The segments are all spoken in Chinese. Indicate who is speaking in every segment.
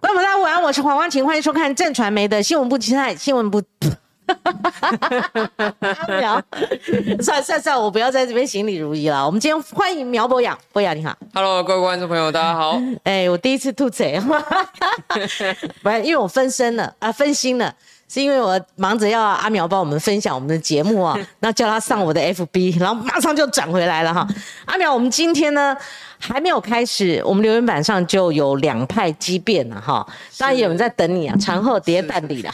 Speaker 1: 观众大家午安，我是黄光晴，欢迎收看正传媒的新闻部青菜新闻部。阿苗，算算算，我不要在这边行礼如仪了。我们今天欢迎苗博雅，博雅你好。
Speaker 2: Hello，各位观众朋友，大家好。
Speaker 1: 哎、我第一次吐嘴，不是因为我分身了啊，分心了。是因为我忙着要阿苗帮我们分享我们的节目啊，那叫他上我的 FB，然后马上就转回来了哈。阿苗，我们今天呢还没有开始，我们留言板上就有两派激辩了哈。当然有人在等你啊，产后叠蛋里了。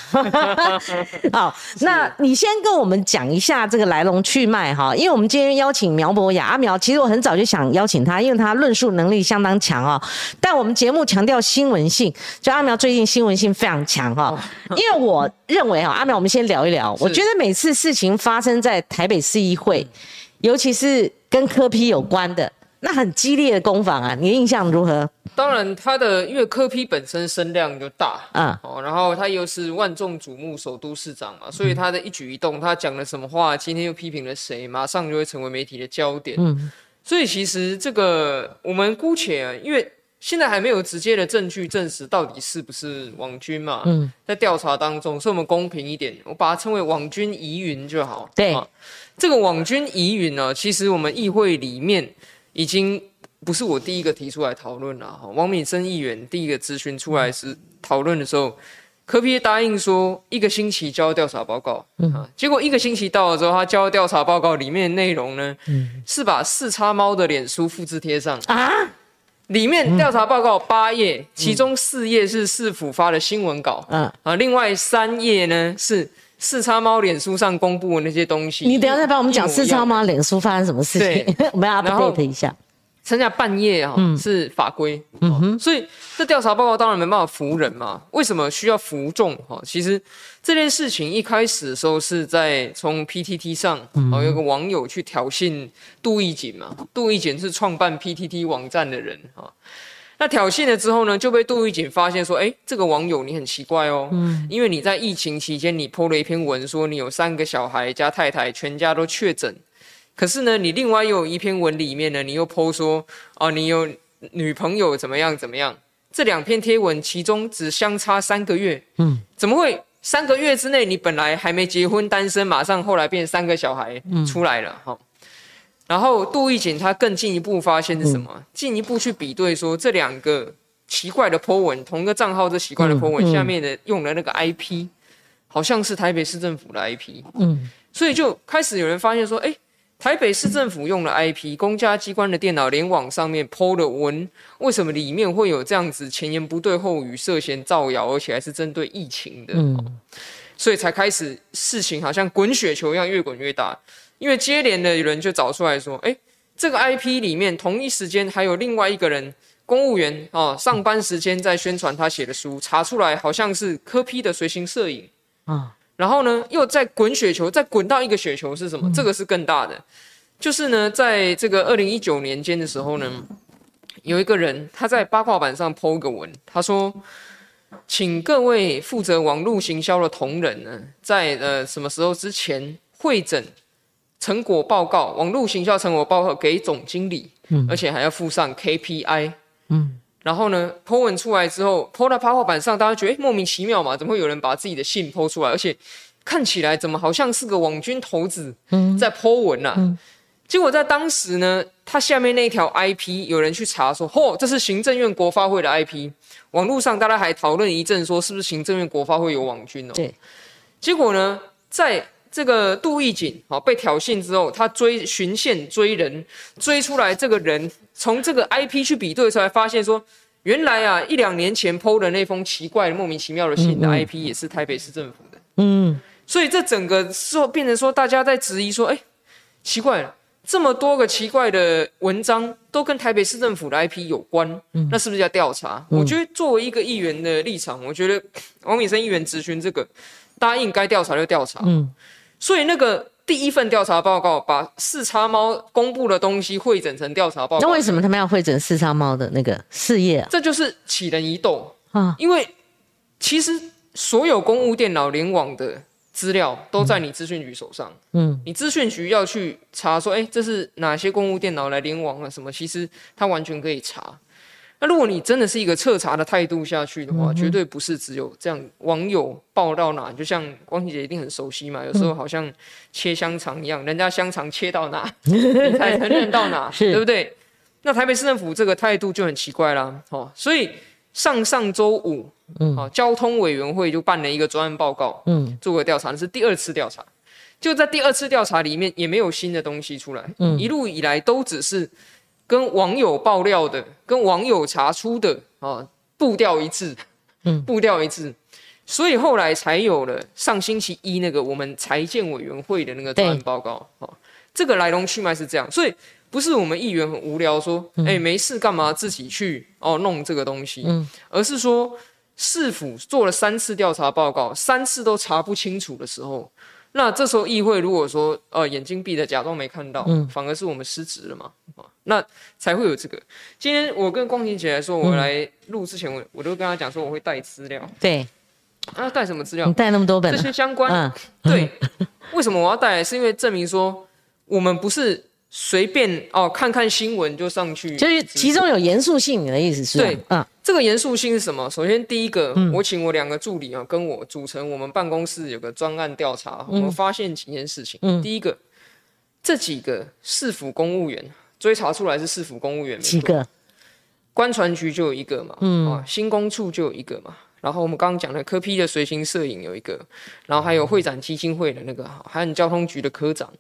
Speaker 1: 好，那你先跟我们讲一下这个来龙去脉哈，因为我们今天邀请苗博雅阿苗，其实我很早就想邀请他，因为他论述能力相当强哦。但我们节目强调新闻性，就阿苗最近新闻性非常强哈，因为我认为哈，阿苗，我们先聊一聊。我觉得每次事情发生在台北市议会，尤其是跟科批有关的，那很激烈的攻防啊，你的印象如何？
Speaker 2: 当然，他的因为科批本身声量就大，
Speaker 1: 嗯
Speaker 2: 哦，然后他又是万众瞩目首都市长嘛，所以他的一举一动，他讲了什么话，今天又批评了谁，马上就会成为媒体的焦点。
Speaker 1: 嗯
Speaker 2: 所以其实这个我们姑且啊，因为现在还没有直接的证据证实到底是不是网军嘛，
Speaker 1: 嗯，
Speaker 2: 在调查当中，所以我们公平一点，我把它称为网军疑云就好。
Speaker 1: 对
Speaker 2: 啊这个网军疑云呢，其实我们议会里面已经不是我第一个提出来讨论了。哈王敏生议员第一个咨询出来是讨论的时候，科批答应说一个星期交调查报告，啊，结果一个星期到了之后，他交调查报告里面的内容呢，是把四叉猫的脸书复制贴上。
Speaker 1: 啊，
Speaker 2: 里面调查报告八页，其中四页是市府发的新闻稿，
Speaker 1: 嗯
Speaker 2: 啊，另外三页呢是四叉猫脸书上公布的那些东西。
Speaker 1: 你等一下再帮我们讲四叉猫？脸书发生什么事情？我们要
Speaker 2: 然后
Speaker 1: update 一下。
Speaker 2: 剩下半夜啊、是法规，嗯哼，所以这调查报告当然没办法服人嘛。为什么需要服众？哈，其实这件事情一开始的时候是在从 PTT 上，哦，有个网友去挑衅杜义景嘛。杜义景是创办 PTT 网站的人啊。那挑衅了之后呢，就被杜玉锦发现说，哎，这个网友你很奇怪哦，嗯，因为你在疫情期间你 PO 了一篇文，说你有三个小孩加太太，全家都确诊。可是呢，你另外又有一篇文里面呢，你又 PO 说，哦，你有女朋友怎么样怎么样？这两篇贴文其中只相差三个月，
Speaker 1: 嗯，
Speaker 2: 怎么会三个月之内你本来还没结婚单身，马上后来变三个小孩出来了哈、然后杜义景他更进一步发现是什么？进一步去比对说这两个奇怪的 po 文，同一个账号这奇怪的 po 文、下面的用的那个 IP，好像是台北市政府的 IP，
Speaker 1: 嗯。
Speaker 2: 所以就开始有人发现说，哎，台北市政府用了 IP，公家机关的电脑联网上面 PO 的文，为什么里面会有这样子前言不对后语、涉嫌造谣，而且还是针对疫情的？
Speaker 1: 嗯。
Speaker 2: 所以才开始事情好像滚雪球一样越滚越大，因为接连的人就找出来说，哎，这个 IP 里面同一时间还有另外一个人。公务员哦，上班时间在宣传他写的书，查出来好像是科批的随行摄影，
Speaker 1: 啊
Speaker 2: 然后呢，又在滚雪球，再滚到一个雪球是什么？这个是更大的，就是呢，在这个二零一九年间的时候呢，有一个人他在八卦版上 PO 个文，他说，请各位负责网络行销的同仁呢，在呃什么时候之前会诊成果报告，网络行销成果报告给总经理，而且还要附上 KPI。
Speaker 1: 嗯
Speaker 2: 然后呢，po 文出来之后，po 到八卦板上，大家觉得莫名其妙嘛，怎么会有人把自己的信 po 出来？而且看起来怎么好像是个网军头子
Speaker 1: 嗯
Speaker 2: 在 po 文啊？结果在当时呢，他下面那一条 IP 有人去查说，嚯、这是行政院国发会的 IP。网络上大家还讨论一阵，说是不是行政院国发会有网军哦？
Speaker 1: 对。
Speaker 2: 结果呢，在这个杜义景啊被挑衅之后，他追循线追人，追出来这个人，从这个 IP 去比对出来，发现说，原来啊一两年前 PO 的那封奇怪莫名其妙的信的 IP 也是台北市政府的，
Speaker 1: 嗯
Speaker 2: 所以这整个说变成说大家在质疑说，哎，奇怪了。这么多个奇怪的文章都跟台北市政府的 IP 有关，那是不是要调查？我觉得作为一个议员的立场，我觉得王敏生议员咨询这个，答应该调查就调查。
Speaker 1: 嗯
Speaker 2: 所以那个第一份调查报告把四叉猫公布的东西汇整成调查报告，
Speaker 1: 那为什么他们要会诊四叉猫的那个事业啊？
Speaker 2: 这就是起人疑窦
Speaker 1: 啊
Speaker 2: 因为其实所有公务电脑联网的资料都在你资讯局手上，
Speaker 1: 嗯
Speaker 2: 你资讯局要去查说，哎，这是哪些公务电脑来联网了什么？其实他完全可以查。那如果你真的是一个彻查的态度下去的话，绝对不是只有这样网友报到哪，就像光庭姐一定很熟悉嘛，有时候好像切香肠一样，人家香肠切到哪，你才承认到哪，对不对？那台北市政府这个态度就很奇怪啦，哦，所以上上周五，嗯，啊，交通委员会就办了一个专案报告，嗯，做个调查，是第二次调查，就在第二次调查里面也没有新的东西出来，嗯，一路以来都只是。跟网友爆料的，跟网友查出的啊，步调一致，嗯，步调一致，所以后来才有了上星期一那个我们财建委员会的那个专案报告啊。这个来龙去脉是这样，所以不是我们议员很无聊说，哎，没事干嘛自己去哦弄这个东西，嗯，而是说市府做了三次调查报告，三次都查不清楚的时候。那这时候议会如果说呃眼睛闭着假装没看到，嗯，反而是我们失职了嘛，啊，那才会有这个。今天我跟光庭姐来说，我来录之前，我我都跟她讲说我会带资料，
Speaker 1: 对，
Speaker 2: 啊带什么资料？
Speaker 1: 你带那么多本，
Speaker 2: 这些相关，对，为什么我要带？是因为证明说我们不是。随便哦，看看新闻就上去，
Speaker 1: 就是其中有严肃性，你的意思是？
Speaker 2: 对，嗯，这个严肃性是什么？首先，第一个，我请我两个助理啊，跟我组成我们办公室有个专案调查，我们发现几件事情。嗯，第一个，这几个市府公务员追查出来是市府公务员，
Speaker 1: 几个？
Speaker 2: 官船局就有一个嘛，嗯啊，新工处就有一个嘛，然后我们刚刚讲的科批的随行摄影有一个，然后还有会展基金会的那个，还有交通局的科长。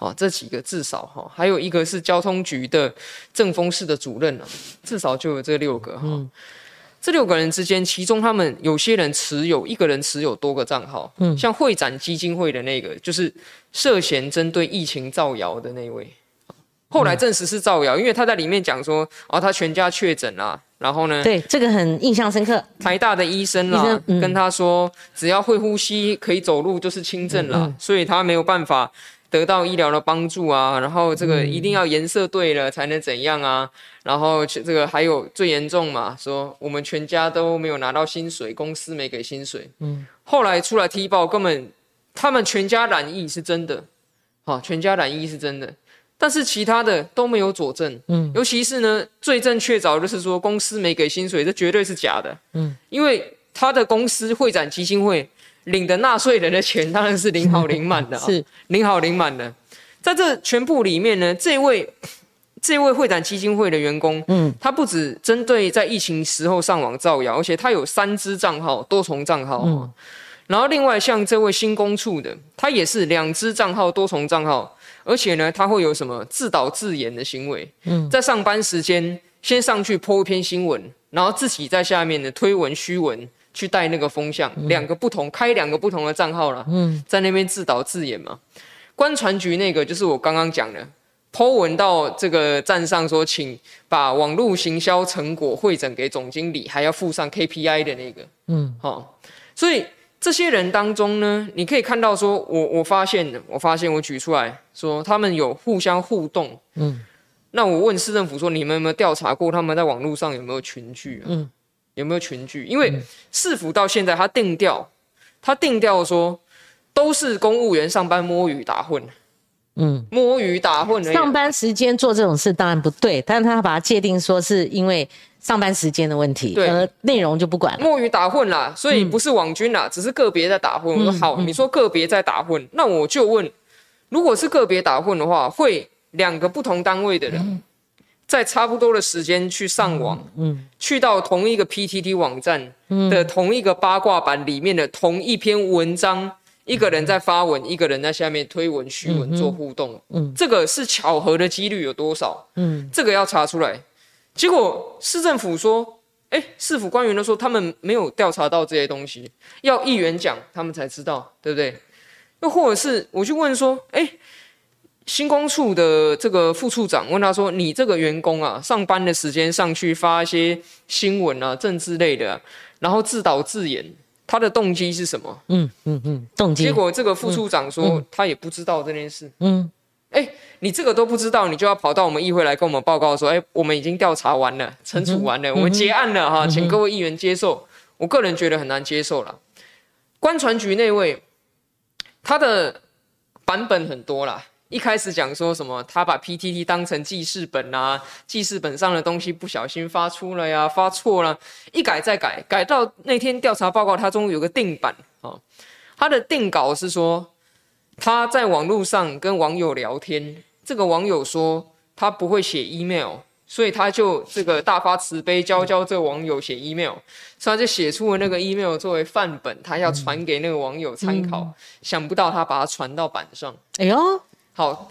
Speaker 2: 好，这几个至少哈，还有一个是交通局的正风室的主任啊，至少就有这六个哈。这六个人之间，其中他们有些人持有一个人持有多个账号，嗯，像会展基金会的那个，就是涉嫌针对疫情造谣的那位，后来证实是造谣，因为他在里面讲说，哦，他全家确诊了，然后呢，
Speaker 1: 对这个很印象深刻，
Speaker 2: 台大的医生啦，跟他说，只要会呼吸可以走路就是轻症了，所以他没有办法。得到医疗的帮助啊，然后这个一定要颜色对了才能怎样啊，然后这个还有最严重嘛，说我们全家都没有拿到薪水，公司没给薪水。嗯，后来出来踢爆，根本他们全家染疫是真的，好，全家染疫是真的，但是其他的都没有佐证。嗯，尤其是呢，最正确凿就是说公司没给薪水，这绝对是假的。嗯，因为他的公司会展基金会。领的纳税人的钱当然是领好领满的，
Speaker 1: 是
Speaker 2: 领好领满的。在这全部里面呢，这位这位会展基金会的员工，嗯，他不止针对在疫情时候上网造谣，而且他有三支账号，多重账号。嗯，然后另外像这位新工处的，他也是两支账号，多重账号，而且呢，他会有什么自导自演的行为？嗯，在上班时间先上去泼一篇新闻，然后自己在下面呢推文虚文。去带那个风向，两个不同开两个不同的账号了，嗯在那边自导自演嘛。官船局那个就是我刚刚讲的，po 文到这个站上说，请把网络行销成果汇整给总经理，还要附上 KPI 的那个，嗯，好。所以这些人当中呢，你可以看到说，我我发现，我发现我举出来说，他们有互相互动，嗯。那我问市政府说，你们有没有调查过他们在网络上有没有群聚啊？嗯。有没有群聚？因为市府到现在他定调，他定调说都是公务员上班摸鱼打混，嗯，摸鱼打混。
Speaker 1: 上班时间做这种事当然不对，但是他把它界定说是因为上班时间的问题，而内容就不管
Speaker 2: 摸鱼打混啦，所以不是网军啦，只是个别在打混。我说好，你说个别在打混，那我就问，如果是个别打混的话，会两个不同单位的人。在差不多的时间去上网，嗯，去到同一个 PTT 网站的同一个八卦版里面的同一篇文章，一个人在发文，一个人在下面推文、虚文做互动，嗯，这个是巧合的几率有多少？嗯，这个要查出来。结果市政府说，哎，市府官员都说他们没有调查到这些东西，要议员讲他们才知道，对不对？又或者是我去问说，哎。新工处的这个副处长问他说：“你这个员工啊，上班的时间上去发一些新闻啊、政治类的，然后自导自演，他的动机是什么？”嗯嗯嗯，动机。结果这个副处长说他也不知道这件事。嗯，哎，你这个都不知道，你就要跑到我们议会来跟我们报告说：“哎，我们已经调查完了，惩处完了，我们结案了哈，请各位议员接受。”我个人觉得很难接受了。官船局那位，他的版本很多啦。一开始讲说什么，他把 PTT 当成记事本啊，记事本上的东西不小心发出了呀，发错了，一改再改，改到那天调查报告，他终于有个定版啊。他的定稿是说，他在网络上跟网友聊天，这个网友说他不会写 email。所以他就这个大发慈悲，教教这个网友写 email，所以他就写出了那个 email 作为范本，他要传给那个网友参考。想不到他把它传到板上。哎呦，好，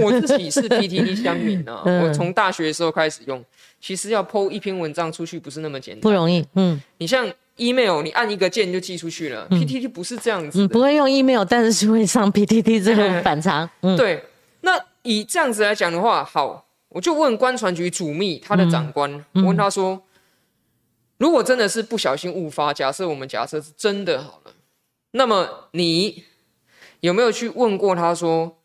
Speaker 2: 我自己是 PTT 乡民啊，我从大学的时候开始用。其实要 PO 一篇文章出去不是那么简单，
Speaker 1: 不容易。嗯，
Speaker 2: 你像 email，你按一个键就寄出去了。PTT 不是这样子，
Speaker 1: 不会用 email，但是是会上 PTT 这个反常。
Speaker 2: 对，那以这样子来讲的话，好。我就问官船局主秘他的长官，我问他说：“如果真的是不小心误发，假设我们假设是真的好了，那么你有没有去问过他说，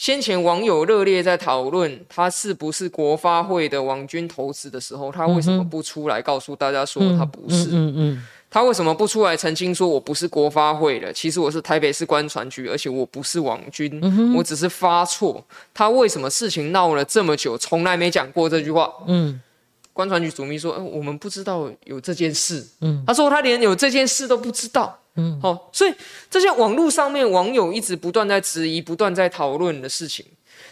Speaker 2: 先前网友热烈在讨论他是不是国发会的网军投资的时候，他为什么不出来告诉大家说他不是？”嗯嗯。他为什么不出来澄清说，我不是国发会的？其实我是台北市官船局，而且我不是网军，我只是发错。他为什么事情闹了这么久，从来没讲过这句话？嗯，官船局主秘说，我们不知道有这件事。嗯，他说他连有这件事都不知道。嗯，好，所以这些网络上面网友一直不断在质疑、不断在讨论的事情。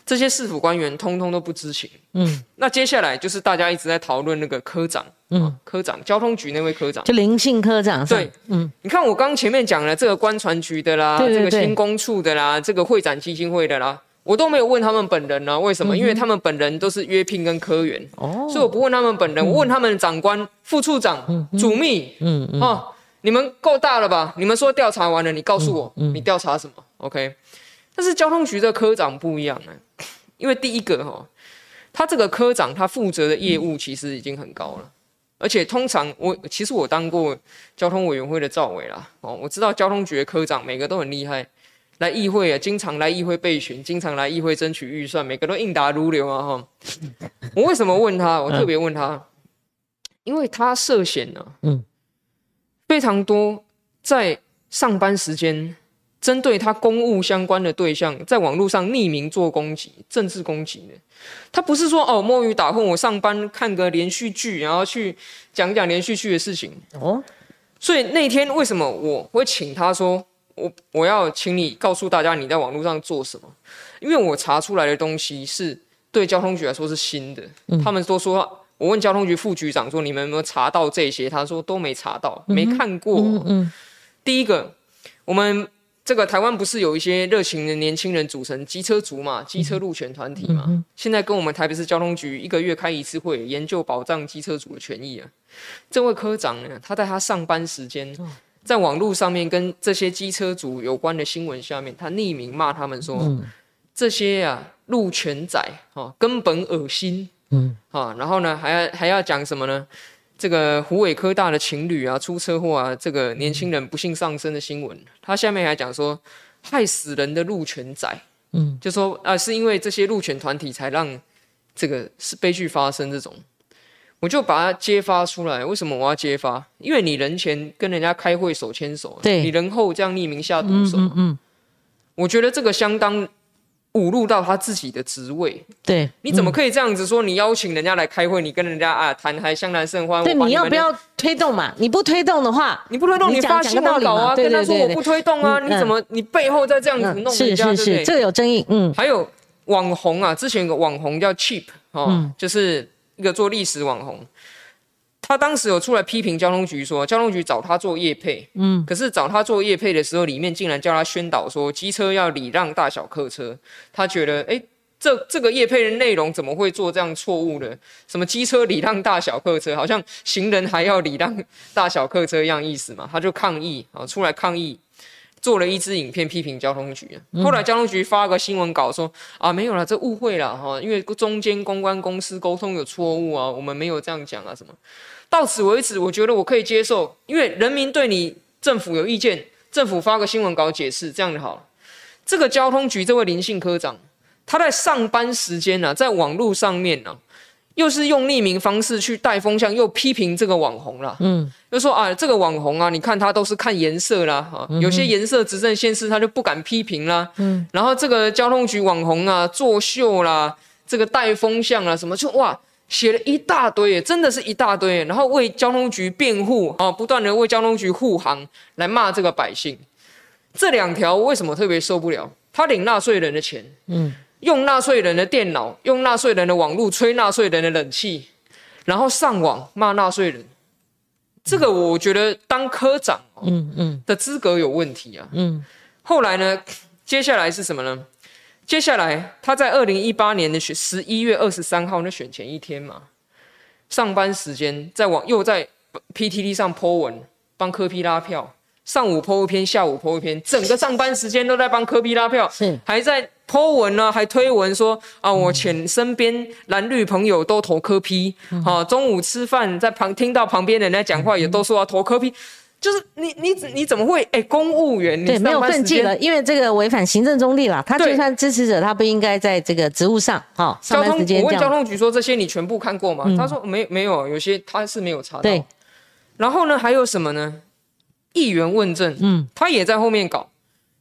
Speaker 2: 这些市府官员通通都不知情。嗯，那接下来就是大家一直在讨论那个科长，嗯，科长，交通局那位科长，
Speaker 1: 就林姓科长。
Speaker 2: 对，嗯，你看我刚前面讲了这个官船局的啦，这个新工处的啦，这个会展基金会的啦，我都没有问他们本人呢。为什么？因为他们本人都是约聘跟科员，哦，所以我不问他们本人，我问他们长官、副处长、主秘，嗯嗯，哦，你们够大了吧？你们说调查完了，你告诉我，你调查什么？OK。但是交通局的科长不一样呢，因为第一个哈，他这个科长他负责的业务其实已经很高了，而且通常我其实我当过交通委员会的赵委啦，哦，我知道交通局的科长每个都很厉害，来议会啊，经常来议会备询，经常来议会争取预算，每个都应答如流啊哈。我为什么问他？我特别问他，因为他涉嫌呢，嗯，非常多在上班时间。针对他公务相关的对象，在网络上匿名做攻击、政治攻击的？他不是说哦摸鱼打混，我上班看个连续剧，然后去讲讲连续剧的事情哦。所以那天为什么我会请他说我我要请你告诉大家你在网络上做什么？因为我查出来的东西是对交通局来说是新的。他们都说我问交通局副局长说你们有没有查到这些？他说都没查到，没看过。嗯，第一个我们。这个台湾不是有一些热情的年轻人组成机车族嘛，机车路权团体嘛？现在跟我们台北市交通局一个月开一次会，研究保障机车族的权益啊。这位科长呢，他在他上班时间，在网络上面跟这些机车族有关的新闻下面，他匿名骂他们说：“这些啊，路权仔啊，根本恶心。”嗯啊，然后呢，还要还要讲什么呢？这个湖尾科大的情侣啊出车祸啊，这个年轻人不幸丧生的新闻，他下面还讲说害死人的鹿犬仔，嗯，就说啊是因为这些鹿犬团体才让这个是悲剧发生这种，我就把它揭发出来。为什么我要揭发？因为你人前跟人家开会手牵手，
Speaker 1: 对，
Speaker 2: 你人后这样匿名下毒手，嗯嗯，我觉得这个相当。侮辱到他自己的职位，
Speaker 1: 对，
Speaker 2: 你怎么可以这样子说？你邀请人家来开会，你跟人家啊谈还相谈甚欢。
Speaker 1: 对，你要不要推动嘛？你不推动的话，
Speaker 2: 你不推动，你发新闻稿啊，跟他说我不推动啊，你怎么你背后再这样子弄人家？
Speaker 1: 是是是，这个有争议。嗯，
Speaker 2: 还有网红啊，之前有个网红叫 Cheap 哦，就是一个做历史网红。他当时有出来批评交通局，说交通局找他做业配，嗯，可是找他做业配的时候，里面竟然叫他宣导说机车要礼让大小客车。他觉得，哎，这这个业配的内容怎么会做这样错误呢？什么机车礼让大小客车，好像行人还要礼让大小客车一样意思嘛？他就抗议啊，出来抗议。做了一支影片批评交通局，后来交通局发个新闻稿说啊没有了，这误会了哈，因为中间公关公司沟通有错误啊，我们没有这样讲啊什么。到此为止，我觉得我可以接受，因为人民对你政府有意见，政府发个新闻稿解释，这样就好了。这个交通局这位林姓科长，他在上班时间呢，在网络上面呢，又是用匿名方式去带风向，又批评这个网红啦。嗯，又说啊，这个网红啊，你看他都是看颜色啦，哈，有些颜色执政县市他就不敢批评啦。嗯，然后这个交通局网红啊，作秀啦，这个带风向啊，什么就哇，写了一大堆，真的是一大堆，然后为交通局辩护啊，不断的为交通局护航，来骂这个百姓。这两条为什么特别受不了？他领纳税人的钱，嗯。用纳税人的电脑，用纳税人的网络吹纳税人的冷气，然后上网骂纳税人，这个我觉得当科长，嗯嗯的资格有问题啊。嗯，后来呢，接下来是什么呢？接下来他在二零一八年的选十一月二十三号那选前一天嘛，上班时间在网又在 PTT 上 po 文帮科批拉票，上午 po 一篇，下午 po 一篇，整个上班时间都在帮科批拉票，
Speaker 1: 是。
Speaker 2: 还在。Po 文呢，还推文说啊，我请身边蓝绿朋友都投科批，好，中午吃饭在旁听到旁边人在讲话，也都说要投科批，就是你你你怎么会哎，公务员
Speaker 1: 对没有分际了，因为这个违反行政中立了，他就算支持者，他不应该在这个职务上哈。交通
Speaker 2: 我问交通局说这些你全部看过吗？他说没没有，有些他是没有查到。
Speaker 1: 对，
Speaker 2: 然后呢还有什么呢？议员问政，嗯，他也在后面搞。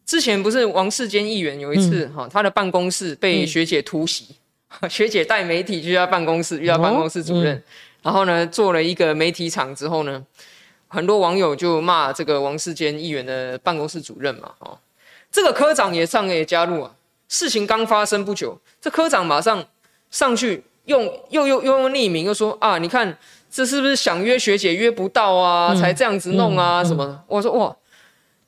Speaker 2: 之前不是王世坚议员有一次哈，他的办公室被学姐突袭，学姐带媒体去他办公室遇到办公室主任，然后呢做了一个媒体场之后呢，很多网友就骂这个王世坚议员的办公室主任嘛，哦，这个科长也上也加入啊，事情刚发生不久，这科长马上上去用又又又用匿名又说啊，你看这是不是想约学姐约不到啊，才这样子弄啊什么？我说哇。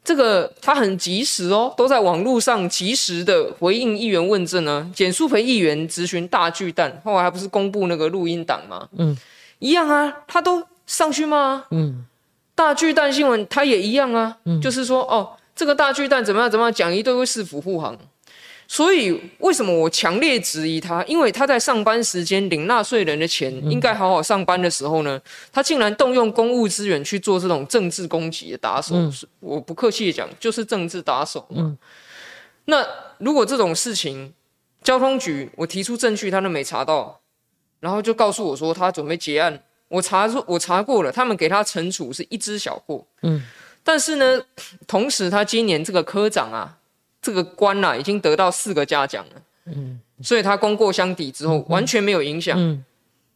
Speaker 2: 这个他很及时哦，都在网络上及时的回应议员问政呢。简淑培议员咨询大巨蛋，后来还不是公布那个录音档吗？嗯，一样啊，他都上去吗？嗯，大巨蛋新闻他也一样啊，就是说哦，这个大巨蛋怎么样怎么样，讲一堆为市府护航。所以为什么我强烈质疑他？因为他在上班时间领纳税人的钱，应该好好上班的时候呢，他竟然动用公务资源去做这种政治攻击的打手。我不客气的讲，就是政治打手嘛。那如果这种事情，交通局我提出证据，他都没查到，然后就告诉我说他准备结案。我查出我查过了，他们给他惩处是一只小过。嗯，但是呢，同时他今年这个科长啊。这个官呐，已经得到四个嘉奖了，嗯，所以他功过相抵之后，完全没有影响。嗯，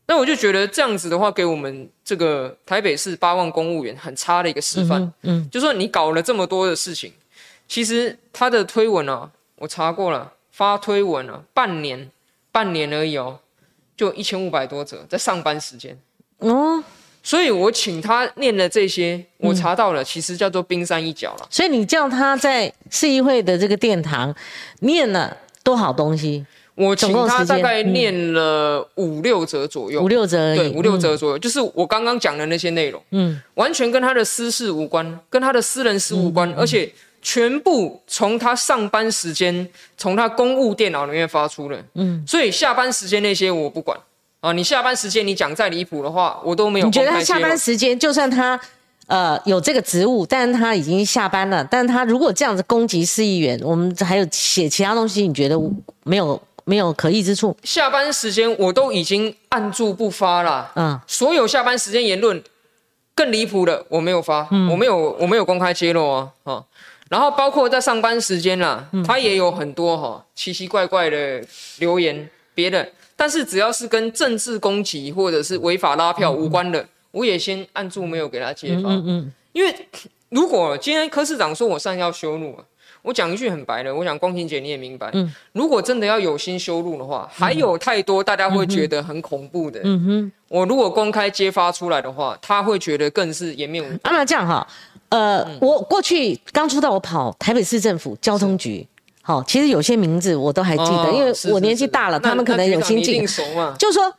Speaker 2: 那我就觉得这样子的话，给我们这个台北市八万公务员很差的一个示范。嗯，就说你搞了这么多的事情，其实他的推文啊，我查过了，发推文啊，半年，半年而已哦，就一千五百多则，在上班时间。哦。所以我请他念的这些，我查到了，其实叫做冰山一角了。
Speaker 1: 所以你叫他在市议会的这个殿堂念了多少东西？
Speaker 2: 我请他大概念了五六折左右，
Speaker 1: 五六折，
Speaker 2: 对，五六折左右，就是我刚刚讲的那些内容，嗯，完全跟他的私事无关，跟他的私人事无关，而且全部从他上班时间，从他公务电脑里面发出的，嗯，所以下班时间那些我不管。啊，你下班时间你讲再离谱的话，我都没有。
Speaker 1: 你觉得他下班时间，就算他呃有这个职务，但是他已经下班了，但是他如果这样子攻击市议员，我们还有写其他东西，你觉得没有没有可疑之处？
Speaker 2: 下班时间我都已经按住不发了。嗯，所有下班时间言论更离谱的我没有发，我没有我没有公开揭露啊啊。然后包括在上班时间啦，他也有很多哈奇奇怪怪的留言，别的。但是只要是跟政治攻击或者是违法拉票无关的，我也先按住没有给他揭发。嗯嗯。因为如果今天柯市长说我上要修路，我讲一句很白的，我想光晴姐你也明白。嗯。如果真的要有心修路的话，还有太多大家会觉得很恐怖的。嗯哼。我如果公开揭发出来的话，他会觉得更是颜面无。
Speaker 1: 那这样哈，呃，我过去刚出道，我跑台北市政府交通局。好，其实有些名字我都还记得，因为我年纪大了，他们可能有心境。就是说，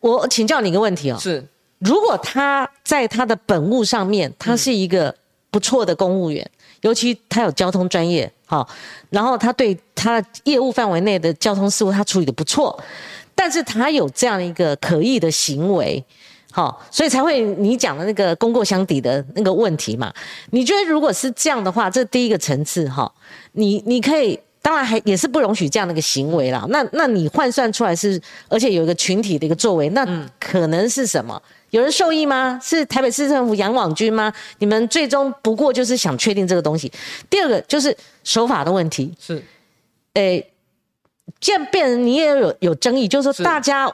Speaker 1: 我请教你一个问题哦，
Speaker 2: 是，
Speaker 1: 如果他在他的本务上面，他是一个不错的公务员，尤其他有交通专业，好，然后他对他业务范围内的交通事务他处理的不错，但是他有这样一个可疑的行为。好，所以才会你讲的那个功过相抵的那个问题嘛？你觉得如果是这样的话，这第一个层次哈，你你可以当然还也是不容许这样的一个行为啦。那那你换算出来是，而且有一个群体的一个作为，那可能是什么？有人受益吗？是台北市政府养网军吗？你们最终不过就是想确定这个东西。第二个就是手法的问题，
Speaker 2: 是，
Speaker 1: 诶，这样变你也有有争议，就是说大家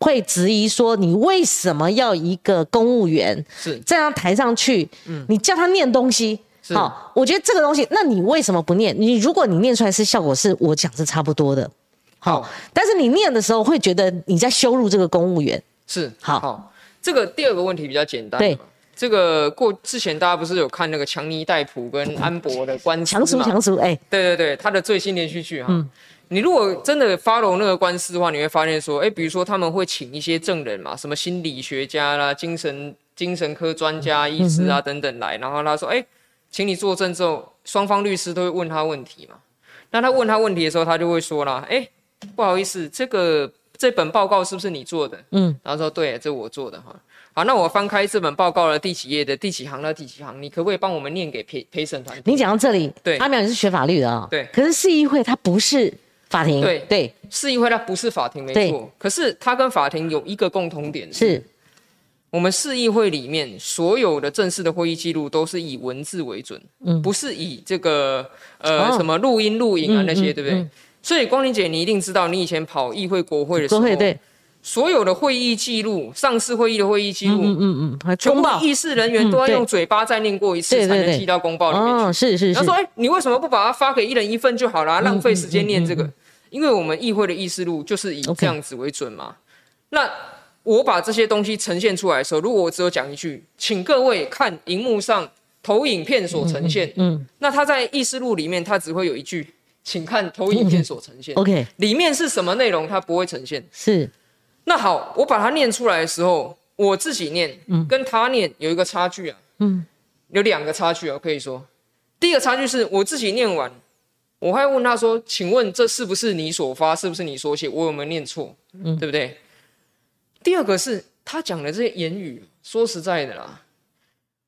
Speaker 1: 会质疑说，你为什么要一个公务员
Speaker 2: 是
Speaker 1: 这样抬上去？嗯，你叫他念东西，好，我觉得这个东西，那你为什么不念？你如果你念出来是效果是我讲是差不多的，好，但是你念的时候会觉得你在羞辱这个公务员，
Speaker 2: 是
Speaker 1: 好。
Speaker 2: 好这个第二个问题比较简单。
Speaker 1: 对，
Speaker 2: 这个过之前大家不是有看那个强尼戴普跟安博的官司
Speaker 1: 强叔强叔，哎，
Speaker 2: 对对对，他的最新连续剧哈。嗯。你如果真的 follow 那个官司的话，你会发现说，哎，比如说他们会请一些证人嘛，什么心理学家啦、精神精神科专家、医师啊等等来，然后他说，哎，请你作证之后，双方律师都会问他问题嘛。那他问他问题的时候，他就会说啦，哎，不好意思，这个。这本报告是不是你做的？嗯，然后说对，这我做的哈。好，那我翻开这本报告的第几页的第几行到第几行，你可不可以帮我们念给陪陪审团？
Speaker 1: 你讲到这里，
Speaker 2: 对，
Speaker 1: 阿淼你是学法律的啊，
Speaker 2: 对。
Speaker 1: 可是市议会它不是法庭，
Speaker 2: 对
Speaker 1: 对，
Speaker 2: 市议会它不是法庭，没错。可是它跟法庭有一个共同点，
Speaker 1: 是
Speaker 2: 我们市议会里面所有的正式的会议记录都是以文字为准，嗯，不是以这个呃什么录音录影啊那些，对不对？所以光玲姐，你一定知道，你以前跑议会国会的时候，
Speaker 1: 对，
Speaker 2: 所有的会议记录、上次会议的会议记录，嗯嗯嗯，全部议事人员都要用嘴巴再念过一次，才能寄到公报里面
Speaker 1: 去。是是是。
Speaker 2: 他说：“哎，你为什么不把它发给一人一份就好了？浪费时间念这个？因为我们议会的议事录就是以这样子为准嘛。那我把这些东西呈现出来的时候，如果我只有讲一句，请各位看荧幕上投影片所呈现，嗯，那他在议事录里面，他只会有一句。”请看投影片所呈现。
Speaker 1: OK，
Speaker 2: 里面是什么内容？它不会呈现。
Speaker 1: 是。
Speaker 2: 那好，我把它念出来的时候，我自己念，跟他念有一个差距啊。嗯。有两个差距啊，可以说，第一个差距是我自己念完，我还问他说：“请问这是不是你所发？是不是你所写？我有没有念错？嗯，对不对？”第二个是他讲的这些言语，说实在的啦，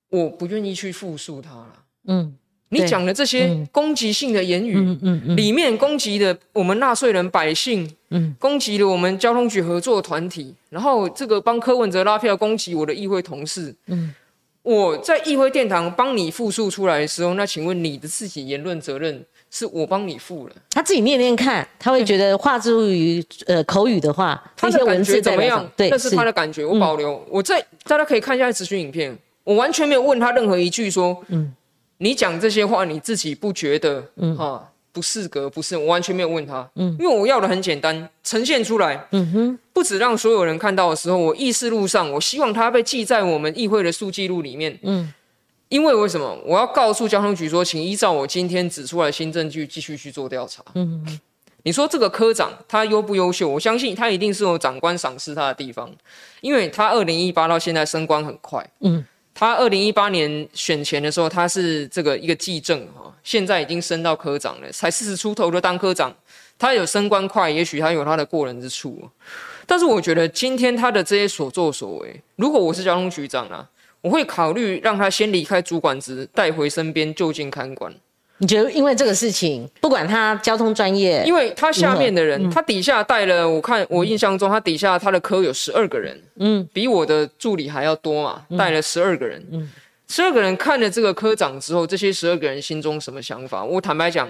Speaker 2: 我不愿意去复述他了。嗯。你讲的这些攻击性的言语，嗯嗯里面攻击的我们纳税人百姓，嗯攻击了我们交通局合作团体，然后这个帮柯文哲拉票，攻击我的议会同事。嗯我在议会殿堂帮你复述出来的时候，那请问你的自己言论责任是我帮你付了？
Speaker 1: 他自己念念看，他会觉得化之于呃口语的话，
Speaker 2: 他的感觉怎么样？对，那是他的感觉，我保留。我在大家可以看一下咨询影片，我完全没有问他任何一句说，嗯。你讲这些话，你自己不觉得嗯哈不适格？不是，我完全没有问他，嗯，因为我要的很简单，呈现出来，嗯哼，不止让所有人看到的时候，我议事录上，我希望它被记在我们议会的数记录里面，嗯，因为为什么？我要告诉交通局说，请依照我今天指出来的新证据继续去做调查，嗯，你说这个科长他优不优秀？我相信他一定是有长官赏识他的地方，因为他二零一八到现在升官很快，嗯。他二零一八年选前的时候，他是这个一个记政哈，现在已经升到科长了，才四十出头就当科长，他有升官快，也许他有他的过人之处，但是我觉得今天他的这些所作所为，如果我是交通局长啊，我会考虑让他先离开主管职，带回身边就近看管。
Speaker 1: 你觉得因为这个事情，不管他交通专业，
Speaker 2: 因为他下面的人，他底下带了，我看我印象中他底下他的科有十二个人，嗯，比我的助理还要多嘛，带了十二个人，嗯，十二个人看了这个科长之后，这些十二个人心中什么想法？我坦白讲。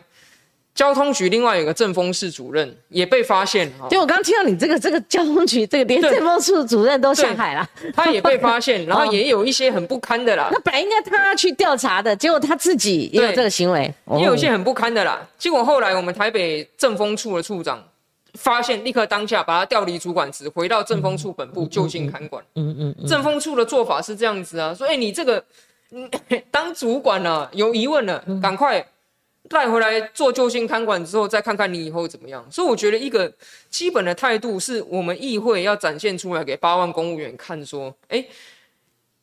Speaker 2: 交通局另外有个政风室主任也被发现，
Speaker 1: 对，我刚刚听到你这个这个交通局这个连政风室主任都下海了，
Speaker 2: 他也被发现，然后也有一些很不堪的啦。
Speaker 1: 那本来应该他去调查的，结果他自己也有这个行为，
Speaker 2: 也有一些很不堪的啦。结果后来我们台北政风处的处长发现，立刻当下把他调离主管职，回到政风处本部就近看管。嗯嗯，政风处的做法是这样子啊，说哎你这个 当主管了有疑问了，赶快。带回来做就近看管之后，再看看你以后怎么样。所以我觉得一个基本的态度是我们议会要展现出来给八万公务员看，说，哎，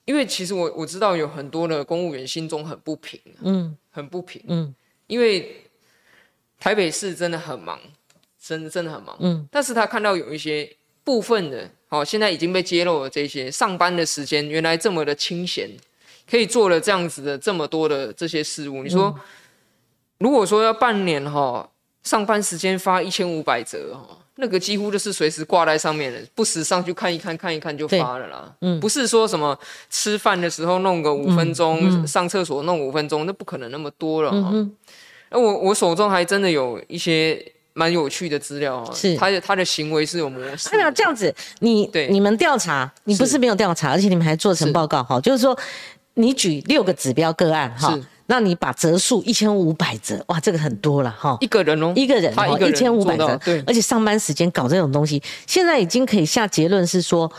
Speaker 2: 因为其实我我知道有很多的公务员心中很不平，嗯，很不平，嗯，因为台北市真的很忙，真的真的很忙，嗯，但是他看到有一些部分的，好，现在已经被揭露了这些上班的时间原来这么的清闲，可以做了这样子的这么多的这些事物，你说。如果说要半年哈，上班时间发一千五百折哦，那个几乎就是随时挂在上面的，不时上去看一看，看一看就发了啦。嗯，不是说什么吃饭的时候弄个五分钟，上厕所弄五分钟，那不可能那么多了哈。那我我手中还真的有一些蛮有趣的资料啊，是他的他的行为是有模式。
Speaker 1: 那这样子，你对你们调查，你不是没有调查，而且你们还做成报告哈，就是说你举六个指标个案哈。那你把折数一千五百折，哇，这个很多了哈。
Speaker 2: 一个人哦，
Speaker 1: 一个人哦，一千五百折，对。而且上班时间搞这种东西，现在已经可以下结论是说，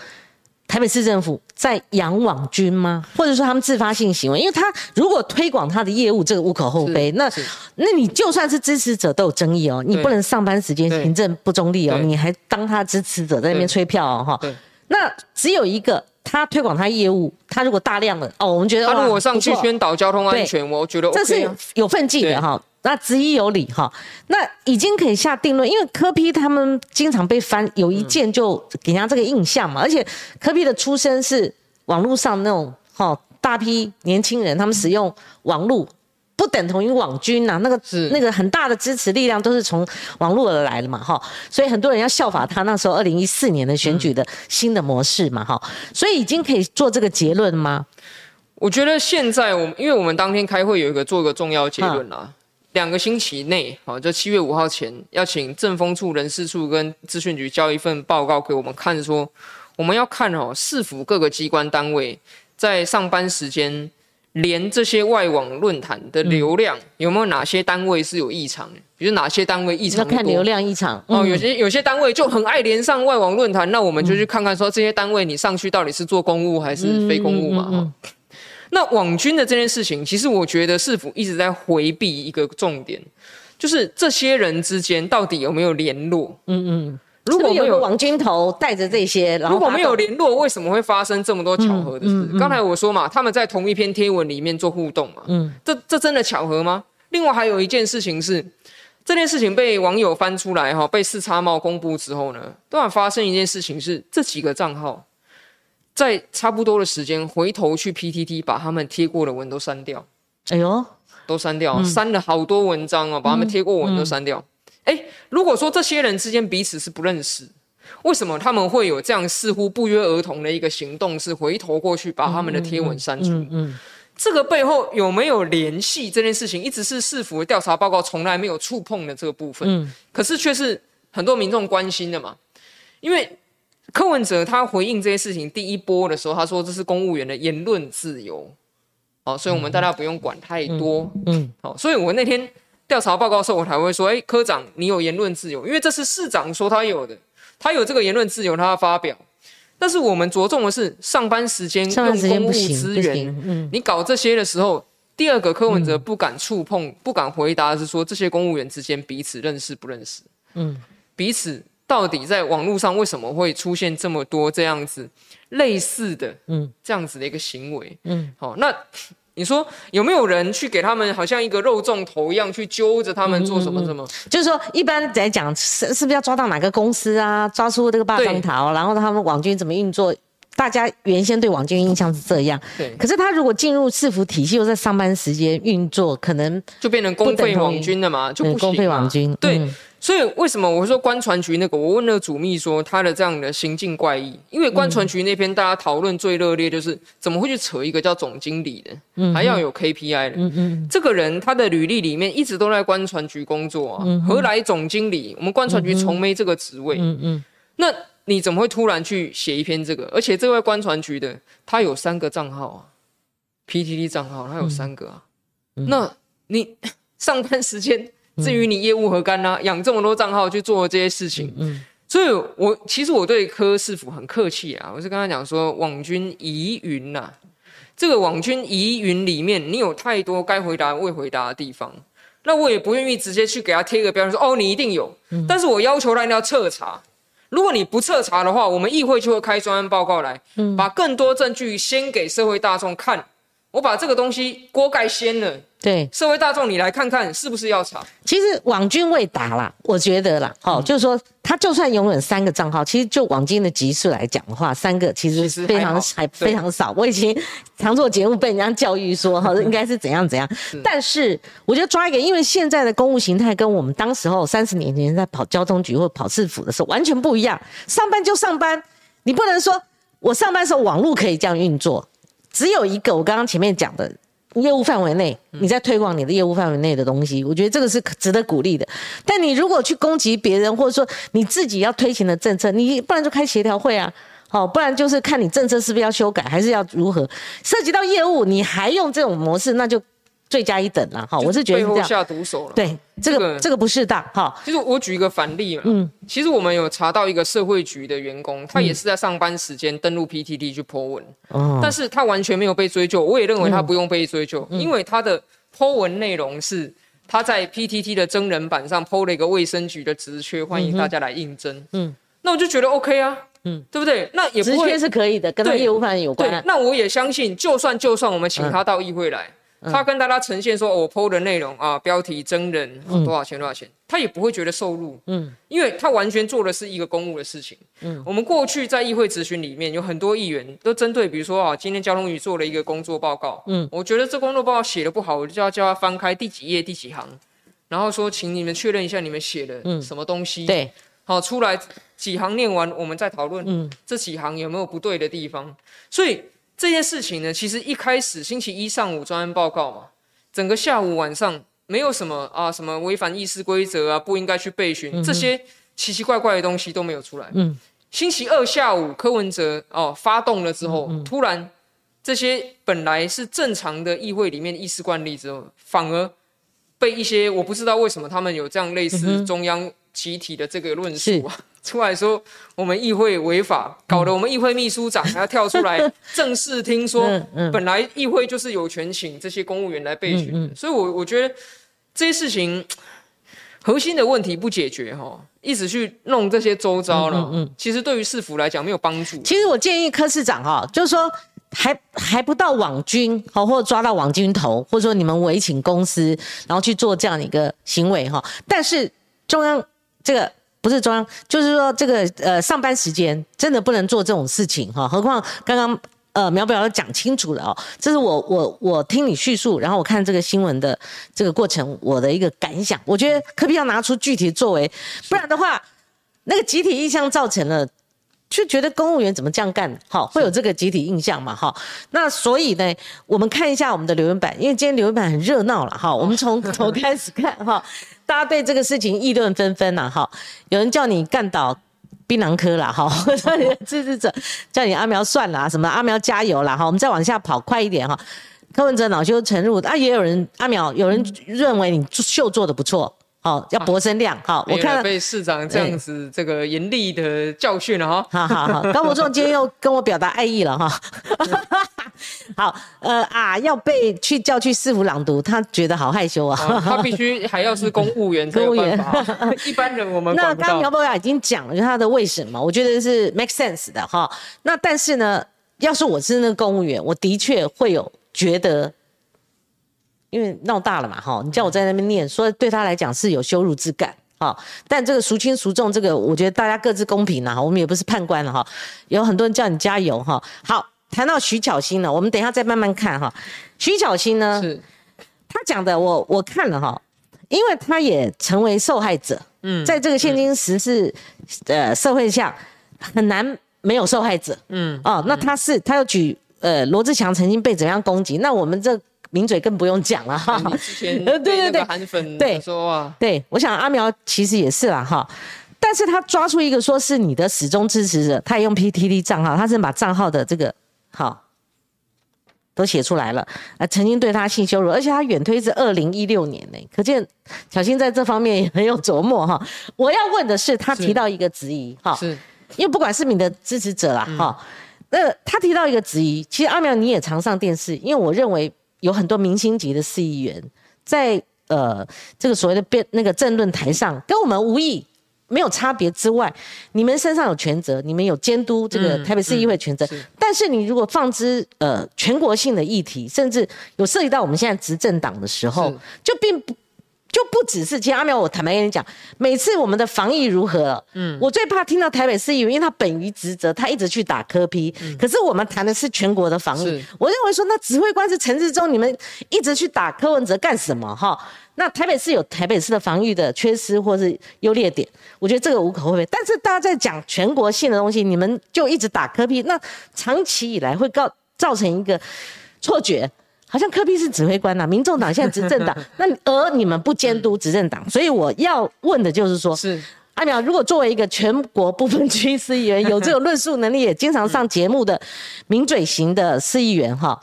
Speaker 1: 台北市政府在养网军吗？或者说他们自发性行为？因为他如果推广他的业务，这个无可厚非。那那你就算是支持者都有争议哦，你不能上班时间行政不中立哦，你还当他支持者在那边吹票哦哈。那只有一个。他推广他业务，他如果大量的哦，我们觉得
Speaker 2: 他如果上去宣导交通安全，我觉得
Speaker 1: 这是有奋进的哈，那执一有理哈，那已经可以下定论，因为科批他们经常被翻，有一件就给人家这个印象嘛，而且科批的出身是网络上那种哈，大批年轻人他们使用网络。不等同于网军呐，那个那个很大的支持力量都是从网络而来的嘛，哈，所以很多人要效法他那时候二零一四年的选举的新的模式嘛，哈，所以已经可以做这个结论吗？
Speaker 2: 我觉得现在我们，因为我们当天开会有一个做一个重要结论啦，两个星期内，好，就七月五号前要请政风处、人事处跟资讯局交一份报告给我们看，说我们要看哦，市府各个机关单位在上班时间。连这些外网论坛的流量有没有哪些单位是有异常？比如哪些单位异常
Speaker 1: 要看流量异常
Speaker 2: 哦。有些有些单位就很爱连上外网论坛，那我们就去看看说这些单位你上去到底是做公务还是非公务嘛？那网军的这件事情，其实我觉得市府一直在回避一个重点，就是这些人之间到底有没有联络？嗯嗯。
Speaker 1: 如果有个王军头带着这些，
Speaker 2: 如果没有联络，为什么会发生这么多巧合的事？刚才我说嘛，他们在同一篇贴文里面做互动嘛，嗯，这这真的巧合吗？另外还有一件事情是，这件事情被网友翻出来哈，被四叉猫公布之后呢，突然发生一件事情是，这几个账号在差不多的时间回头去 PTT 把他们贴过的文都删掉，哎呦，都删掉，删了好多文章哦，把他们贴过文都删掉。哎，如果说这些人之间彼此是不认识，为什么他们会有这样似乎不约而同的一个行动，是回头过去把他们的贴文删除？嗯，这个背后有没有联系？这件事情一直是市府的调查报告从来没有触碰的这个部分，嗯，可是却是很多民众关心的嘛。因为柯文哲他回应这些事情第一波的时候，他说这是公务员的言论自由，哦，所以我们大家不用管太多，嗯，好，所以我那天。调查报告的时候，我才会说：“哎，科长，你有言论自由，因为这是市长说他有的，他有这个言论自由，他要发表。但是我们着重的是上班时间用公务资源，你搞这些的时候，第二个柯文哲不敢触碰、不敢回答，是说这些公务员之间彼此认识不认识？嗯，彼此到底在网络上为什么会出现这么多这样子类似的，嗯，这样子的一个行为？嗯，好，那。”你说有没有人去给他们好像一个肉粽头一样去揪着他们做什么什么？
Speaker 1: 就是说，一般来讲是是不是要抓到哪个公司啊？抓出这个霸王桃，然后他们网军怎么运作？大家原先对网军印象是这样。对。可是他如果进入市服体系，又在上班时间运作，可能
Speaker 2: 就变成公费网军了嘛？就不
Speaker 1: 公费网军。
Speaker 2: 对。所以为什么我说官船局那个？我问那个主秘说他的这样的行径怪异，因为官船局那边大家讨论最热烈就是怎么会去扯一个叫总经理的，还要有 KPI 的。嗯嗯，这个人他的履历里面一直都在官船局工作啊，何来总经理？我们官船局从没这个职位。嗯嗯，那你怎么会突然去写一篇这个？而且这位官船局的他有三个账号啊，PTT 账号他有三个啊，那你 上班时间？至于你业务何干呢？养这么多账号去做这些事情，嗯，所以我其实我对柯师傅很客气啊，我是跟他讲说，网军疑云呐，这个网军疑云里面，你有太多该回答未回答的地方，那我也不愿意直接去给他贴个标签说，哦，你一定有，但是我要求他一定要彻查，如果你不彻查的话，我们议会就会开专案报告来，把更多证据先给社会大众看，我把这个东西锅盖掀了，
Speaker 1: 对，
Speaker 2: 社会大众你来看看是不是要查？
Speaker 1: 其实网军未打啦，我觉得啦，好、就是说他就算拥有三个账号，其实就网军的集数来讲的话，三个其实
Speaker 2: 是
Speaker 1: 非常
Speaker 2: 还
Speaker 1: 还非常少。我以前常做节目被人家教育说，哈，应该是怎样怎样，但是我觉得抓一个，因为现在的公务形态跟我们当时候三十年前在跑交通局或跑市府的时候完全不一样，上班就上班，你不能说我上班的时候网络可以这样运作，只有一个我刚刚前面讲的业务范围内，你在推广你的业务范围内的东西，我觉得这个是值得鼓励的。但你如果去攻击别人，或者说你自己要推行的政策，你不然就开协调会啊。好，不然就是看你政策是不是要修改，还是要如何涉及到业务，你还用这种模式，那就罪加一等了。哈，我是觉得
Speaker 2: 背后
Speaker 1: 是这样。
Speaker 2: 下毒手了。
Speaker 1: 对，这个、
Speaker 2: 这个
Speaker 1: 这个不适当。哈，
Speaker 2: 其实我举一个反例嘛，嗯，其实我们有查到一个社会局的员工，他也是在上班时间登录 PTT 去 po 文，
Speaker 1: 哦，
Speaker 2: 但是他完全没有被追究。我也认为他不用被追究，因为他的 po 文内容是他在 PTT 的真人版上 po 了一个卫生局的职缺，欢迎大家来应征。
Speaker 1: 嗯
Speaker 2: 嗯，那我就觉得 OK 啊，嗯，对不对？那也
Speaker 1: 职缺
Speaker 2: 不会
Speaker 1: 是可以的，跟他业务范围有关啊。，
Speaker 2: 对那我也相信，就算就算我们请他到议会来，他跟大家呈现说，哦我 PO 的内容啊，标题真人、哦多少钱多少钱，他也不会觉得受辱，嗯，因为他完全做的是一个公务的事情，嗯，我们过去在议会咨询里面有很多议员都针对，比如说啊，今天交通局做了一个工作报告，嗯，我觉得这工作报告写的不好，我就要叫他翻开第几页第几行，然后说，请你们确认一下你们写的什么东西，
Speaker 1: 对，
Speaker 2: 好，出来几行念完，我们再讨论，这几行有没有不对的地方。所以这件事情呢，其实一开始星期一上午专案报告嘛，整个下午晚上没有什么啊，什么违反议事规则啊，不应该去备询，这些奇奇怪怪的东西都没有出来。
Speaker 1: 嗯。
Speaker 2: 星期二下午柯文哲哦发动了之后，突然这些本来是正常的议会里面议事惯例之后，反而被一些我不知道为什么他们有这样类似中央集体的这个论述啊，出来说我们议会违法，搞得我们议会秘书长还要跳出来 正式听说
Speaker 1: 嗯，嗯。
Speaker 2: 本来议会就是有权请这些公务员来备询的，所以我我觉得这些事情核心的问题不解决哈，一直去弄这些周遭了，其实对于市府来讲没有帮助。
Speaker 1: 其实我建议柯市长哈，就是说还还不到网军好，或者抓到网军头，或者说你们委请公司，然后去做这样的一个行为哈。但是中央这个不是装，就是说这个呃上班时间真的不能做这种事情哈。何况刚刚。呃，苗表讲清楚了哦，这是我我我听你叙述，然后我看这个新闻的这个过程，我的一个感想。我觉得可必要拿出具体作为，不然的话，那个集体意向造成了就觉得公务员怎么这样干？好，会有这个集体印象嘛？哈，那所以呢，我们看一下我们的留言板，因为今天留言板很热闹了哈。我们从 头开始看哈，大家对这个事情议论纷纷呐哈。有人叫你干倒槟榔科啦哈，叫你的支持者叫你阿苗算了啊，什么阿苗加油啦哈。我们再往下跑快一点哈。柯文哲恼羞成怒啊，也有人阿苗有人认为你秀做的不错，好要博声量好，我看了
Speaker 2: 被市长这样子这个严厉的教训了哈。
Speaker 1: 好好好，高博仲今天又跟我表达爱意了哈。好，呃啊，要被去叫去市府朗读，他觉得好害羞啊。
Speaker 2: 啊他必须还要是公务员才有办法，一般人我们
Speaker 1: 那。刚刚苗博雅已经讲了，就他的为什么，我觉得是 make sense 的哈。那但是呢，要是我是那个公务员，我的确会有觉得，因为闹大了嘛哈，你叫我在那边念，说对他来讲是有羞辱之感。好，但这个孰轻孰重，这个我觉得大家各自公平啦，我们也不是判官了哈。有很多人叫你加油哈。好，谈到徐巧芯呢，我们等一下再慢慢看哈。徐巧芯呢，
Speaker 2: 是
Speaker 1: 他讲的我我看了哈，因为他也成为受害者，嗯，在这个现今时事呃社会下很难没有受害者，嗯，哦，那他是他又举呃罗志祥曾经被怎样攻击，那我们这名嘴更不用讲了哈。对 对对
Speaker 2: 韩粉
Speaker 1: 对。
Speaker 2: 说啊，
Speaker 1: 对，我想阿苗其实也是啦哈，但是他抓出一个说是你的始终支持者，他也用 PTT 账号，他是把账号的这个好都写出来了，啊，曾经对他性羞辱，而且他远推至二零一六年呢，可见小新在这方面也很有琢磨哈。我要问的是，他提到一个质疑哈，
Speaker 2: 是。
Speaker 1: 因为不管是你的支持者啦哈，那、他提到一个质疑，其实阿苗你也常上电视，因为我认为有很多明星级的市议员在呃这个所谓的辩那个政论台上跟我们无异，没有差别之外，你们身上有权责，你们有监督这个台北市议会权责。但是你如果放之呃全国性的议题，甚至有涉及到我们现在执政党的时候，就并不。就不只是，其实阿苗，我坦白跟你讲，每次我们的防疫如何，嗯，我最怕听到台北市议员，因为他本于职责，他一直去打科批，可是我们谈的是全国的防疫。我认为说，那指挥官是陈志忠，你们一直去打柯文哲干什么？哈，那台北市有台北市的防御的缺失或是优劣点，我觉得这个无可厚非。但是大家在讲全国性的东西，你们就一直打科批，那长期以来会告造成一个错觉。好像科比是指挥官呐，民众党现在执政党，那而你们不监督执政党，所以我要问的就是说，
Speaker 2: 是
Speaker 1: 阿苗，如果作为一个全国不分区司议员，有这种论述能力，也经常上节目的名嘴型的司议员哈，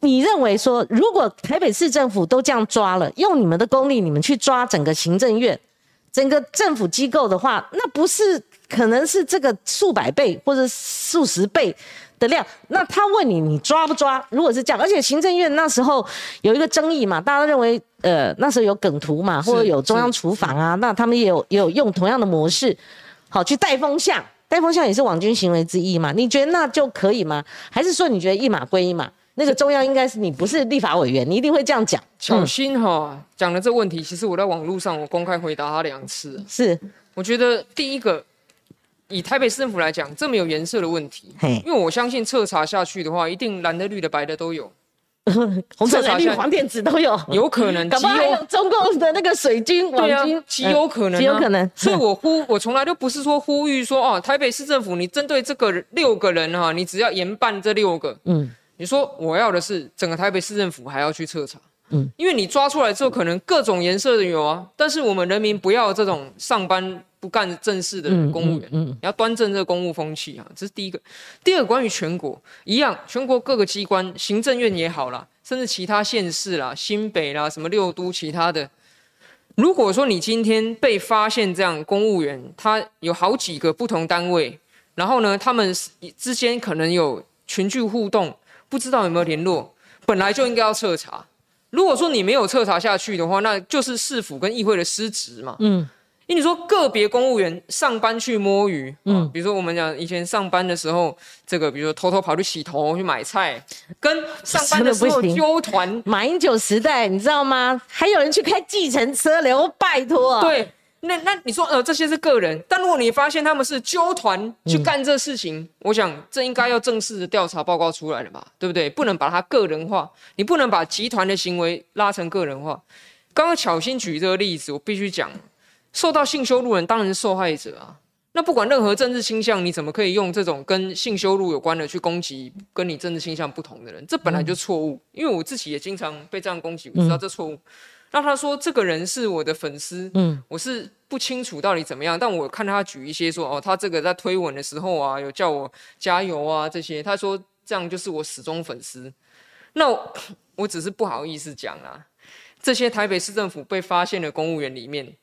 Speaker 1: 你认为说，如果台北市政府都这样抓了，用你们的功力，你们去抓整个行政院、整个政府机构的话，那不是可能是这个数百倍或者数十倍？的量，那他问你，你抓不抓？如果是这样，而且行政院那时候有一个争议嘛，大家认为，呃，那时候有梗图嘛，或者有中央厨房啊，那他们也有也有用同样的模式，好去带风向，带风向也是网军行为之一嘛？你觉得那就可以吗？还是说你觉得一码归一码？那个中央应该是你不是立法委员，你一定会这样讲。
Speaker 2: 小心哈，讲了这问题，其实我在网络上我公开回答他两次，
Speaker 1: 是，
Speaker 2: 我觉得第一个。以台北市政府来讲，这么有颜色的问题，因为我相信彻查下去的话，一定蓝的、绿的、白的都有，
Speaker 1: 红色、蓝绿、黄、靛、紫都有，
Speaker 2: 有可能，
Speaker 1: 搞不好还有中共的那个水军、网军，
Speaker 2: 极有可能，
Speaker 1: 极有可能。
Speaker 2: 所以我呼，我从来都不是说呼吁说哦，台北市政府你针对这个六个人哈，你只要严办这六个，嗯，你说我要的是整个台北市政府还要去彻查，嗯，因为你抓出来之后，可能各种颜色的有啊，但是我们人民不要这种上班。不干正事的公务员，你要端正这个公务风气啊！这是第一个。第二，关于全国一样，全国各个机关，行政院也好啦，甚至其他县市啦、新北啦、什么六都其他的，如果说你今天被发现这样公务员，他有好几个不同单位，然后呢，他们之间可能有群聚互动，不知道有没有联络，本来就应该要彻查。如果说你没有彻查下去的话，那就是市府跟议会的失职嘛。嗯。因为你说个别公务员上班去摸鱼，嗯，比如说我们讲以前上班的时候，这个比如说偷偷跑去洗头去买菜，跟上班的时候纠团，
Speaker 1: 马英九时代你知道吗？还有人去开计程车了，拜托。
Speaker 2: 对，那那你说呃这些是个人，但如果你发现他们是纠团去干这事情，我想这应该要正式的调查报告出来了吧，对不对？不能把它个人化，你不能把集团的行为拉成个人化。刚刚巧心举这个例子，我必须讲。受到性羞辱人当然是受害者啊！那不管任何政治倾向，你怎么可以用这种跟性羞辱有关的去攻击跟你政治倾向不同的人？这本来就错误。因为我自己也经常被这样攻击，我知道这错误。那他说这个人是我的粉丝，嗯，我是不清楚到底怎么样，但我看他举一些说，哦，他这个在推文的时候啊，有叫我加油啊这些，他说这样就是我始终粉丝。那 我只是不好意思讲啊，这些台北市政府被发现的公务员里面。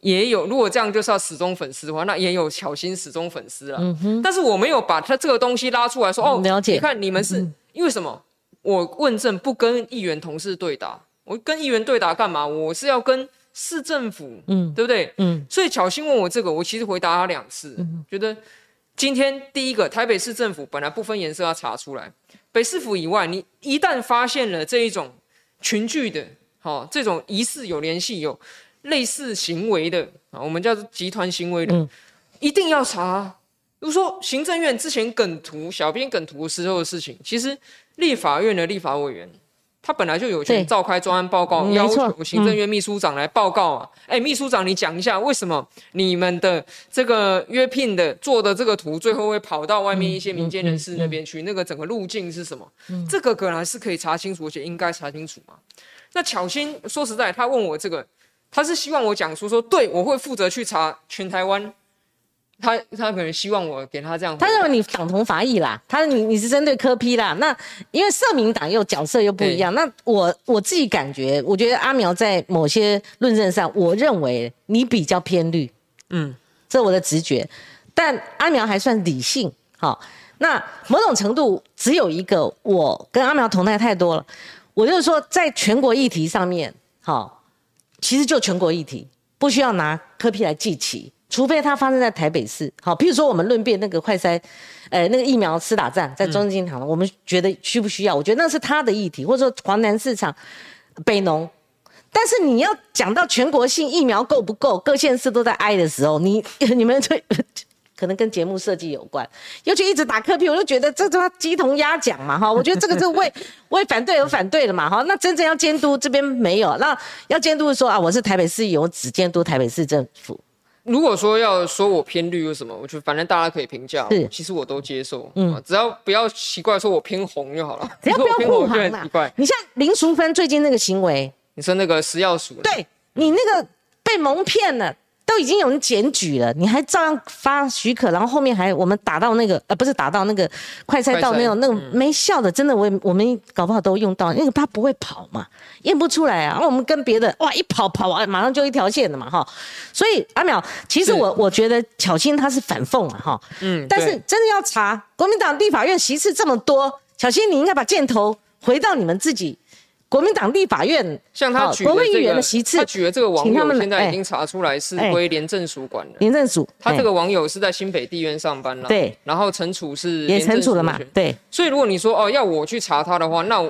Speaker 2: 也有，如果这样就是要始终粉丝的话，那也有巧心始终粉丝了。嗯哼。但是我没有把他这个东西拉出来说哦，
Speaker 1: 了解。
Speaker 2: 你看你们是因为什么？我问政不跟议员同事对打，我跟议员对打干嘛？我是要跟市政府，嗯，对不对？嗯。所以巧心问我这个，我其实回答他两次，觉得今天第一个台北市政府本来不分颜色要查出来，北市府以外，你一旦发现了这一种群聚的，好，这种疑似有联系有。类似行为的啊，我们叫做集团行为的，一定要查。比如说行政院之前梗图、小编梗图时候的事情，其实立法院的立法委员他本来就有权召开专案报告，要求行政院秘书长来报告啊。哎，秘书长，你讲一下为什么你们的这个约聘的做的这个图，最后会跑到外面一些民间人士那边去？那个整个路径是什么？这个本来是可以查清楚，而且应该查清楚嘛。那巧心说实在，他问我这个。他是希望我讲出说，对我会负责去查全台湾，他他可能希望我给他这样。
Speaker 1: 他认为你党同伐异啦，他你你是针对科批啦。那因为社民党又角色又不一样，那我我自己感觉，我觉得阿苗在某些论证上，我认为你比较偏绿，嗯，这我的直觉。但阿苗还算理性，好，那某种程度只有一个，我跟阿苗同态太多了，我就是说，在全国议题上面，好。其实就全国议题，不需要拿科批来记起，除非它发生在台北市。好，譬如说我们论辩那个快筛，呃，那个疫苗施打站在中正堂，我们觉得需不需要？我觉得那是他的议题，或者说华南市场、北农。但是你要讲到全国性疫苗够不够，各县市都在挨的时候，你 你们这。可能跟节目设计有关，尤其一直打科比，我就觉得这他鸡同鸭讲嘛哈。我觉得这个是为 为反对而反对了嘛哈。那真正要监督这边没有，那要监督说啊，我是台北市议员，我只监督台北市政府。
Speaker 2: 如果说要说我偏绿有什么，我觉得反正大家可以评价，是其实我都接受，嗯，只要不要奇怪说我偏红就好了，
Speaker 1: 只要不要护航嘛。你像林淑芬最近那个行为，
Speaker 2: 你说那个食药署，
Speaker 1: 对你那个被蒙骗了。都已经有人检举了，你还照样发许可，然后后面还我们打到那个呃不是打到那个快赛道那种那种没效的，真的我我们搞不好都用到那个他不会跑嘛，验不出来啊。然后我们跟别的哇一跑跑完马上就一条线的嘛哈，所以阿淼其实我我觉得巧心他是反讽啊哈，嗯，但是真的要查国民党立法院席次这么多，巧心你应该把箭头回到你们自己。国民党立法院
Speaker 2: 像他举的这个，他举的这个网友现在已经查出来是归廉政署管的。
Speaker 1: 廉政署，
Speaker 2: 他这个网友是在新北地院上班了。
Speaker 1: 对，
Speaker 2: 然后惩处是
Speaker 1: 也惩处了嘛？对。
Speaker 2: 所以如果你说哦要我去查他的话，那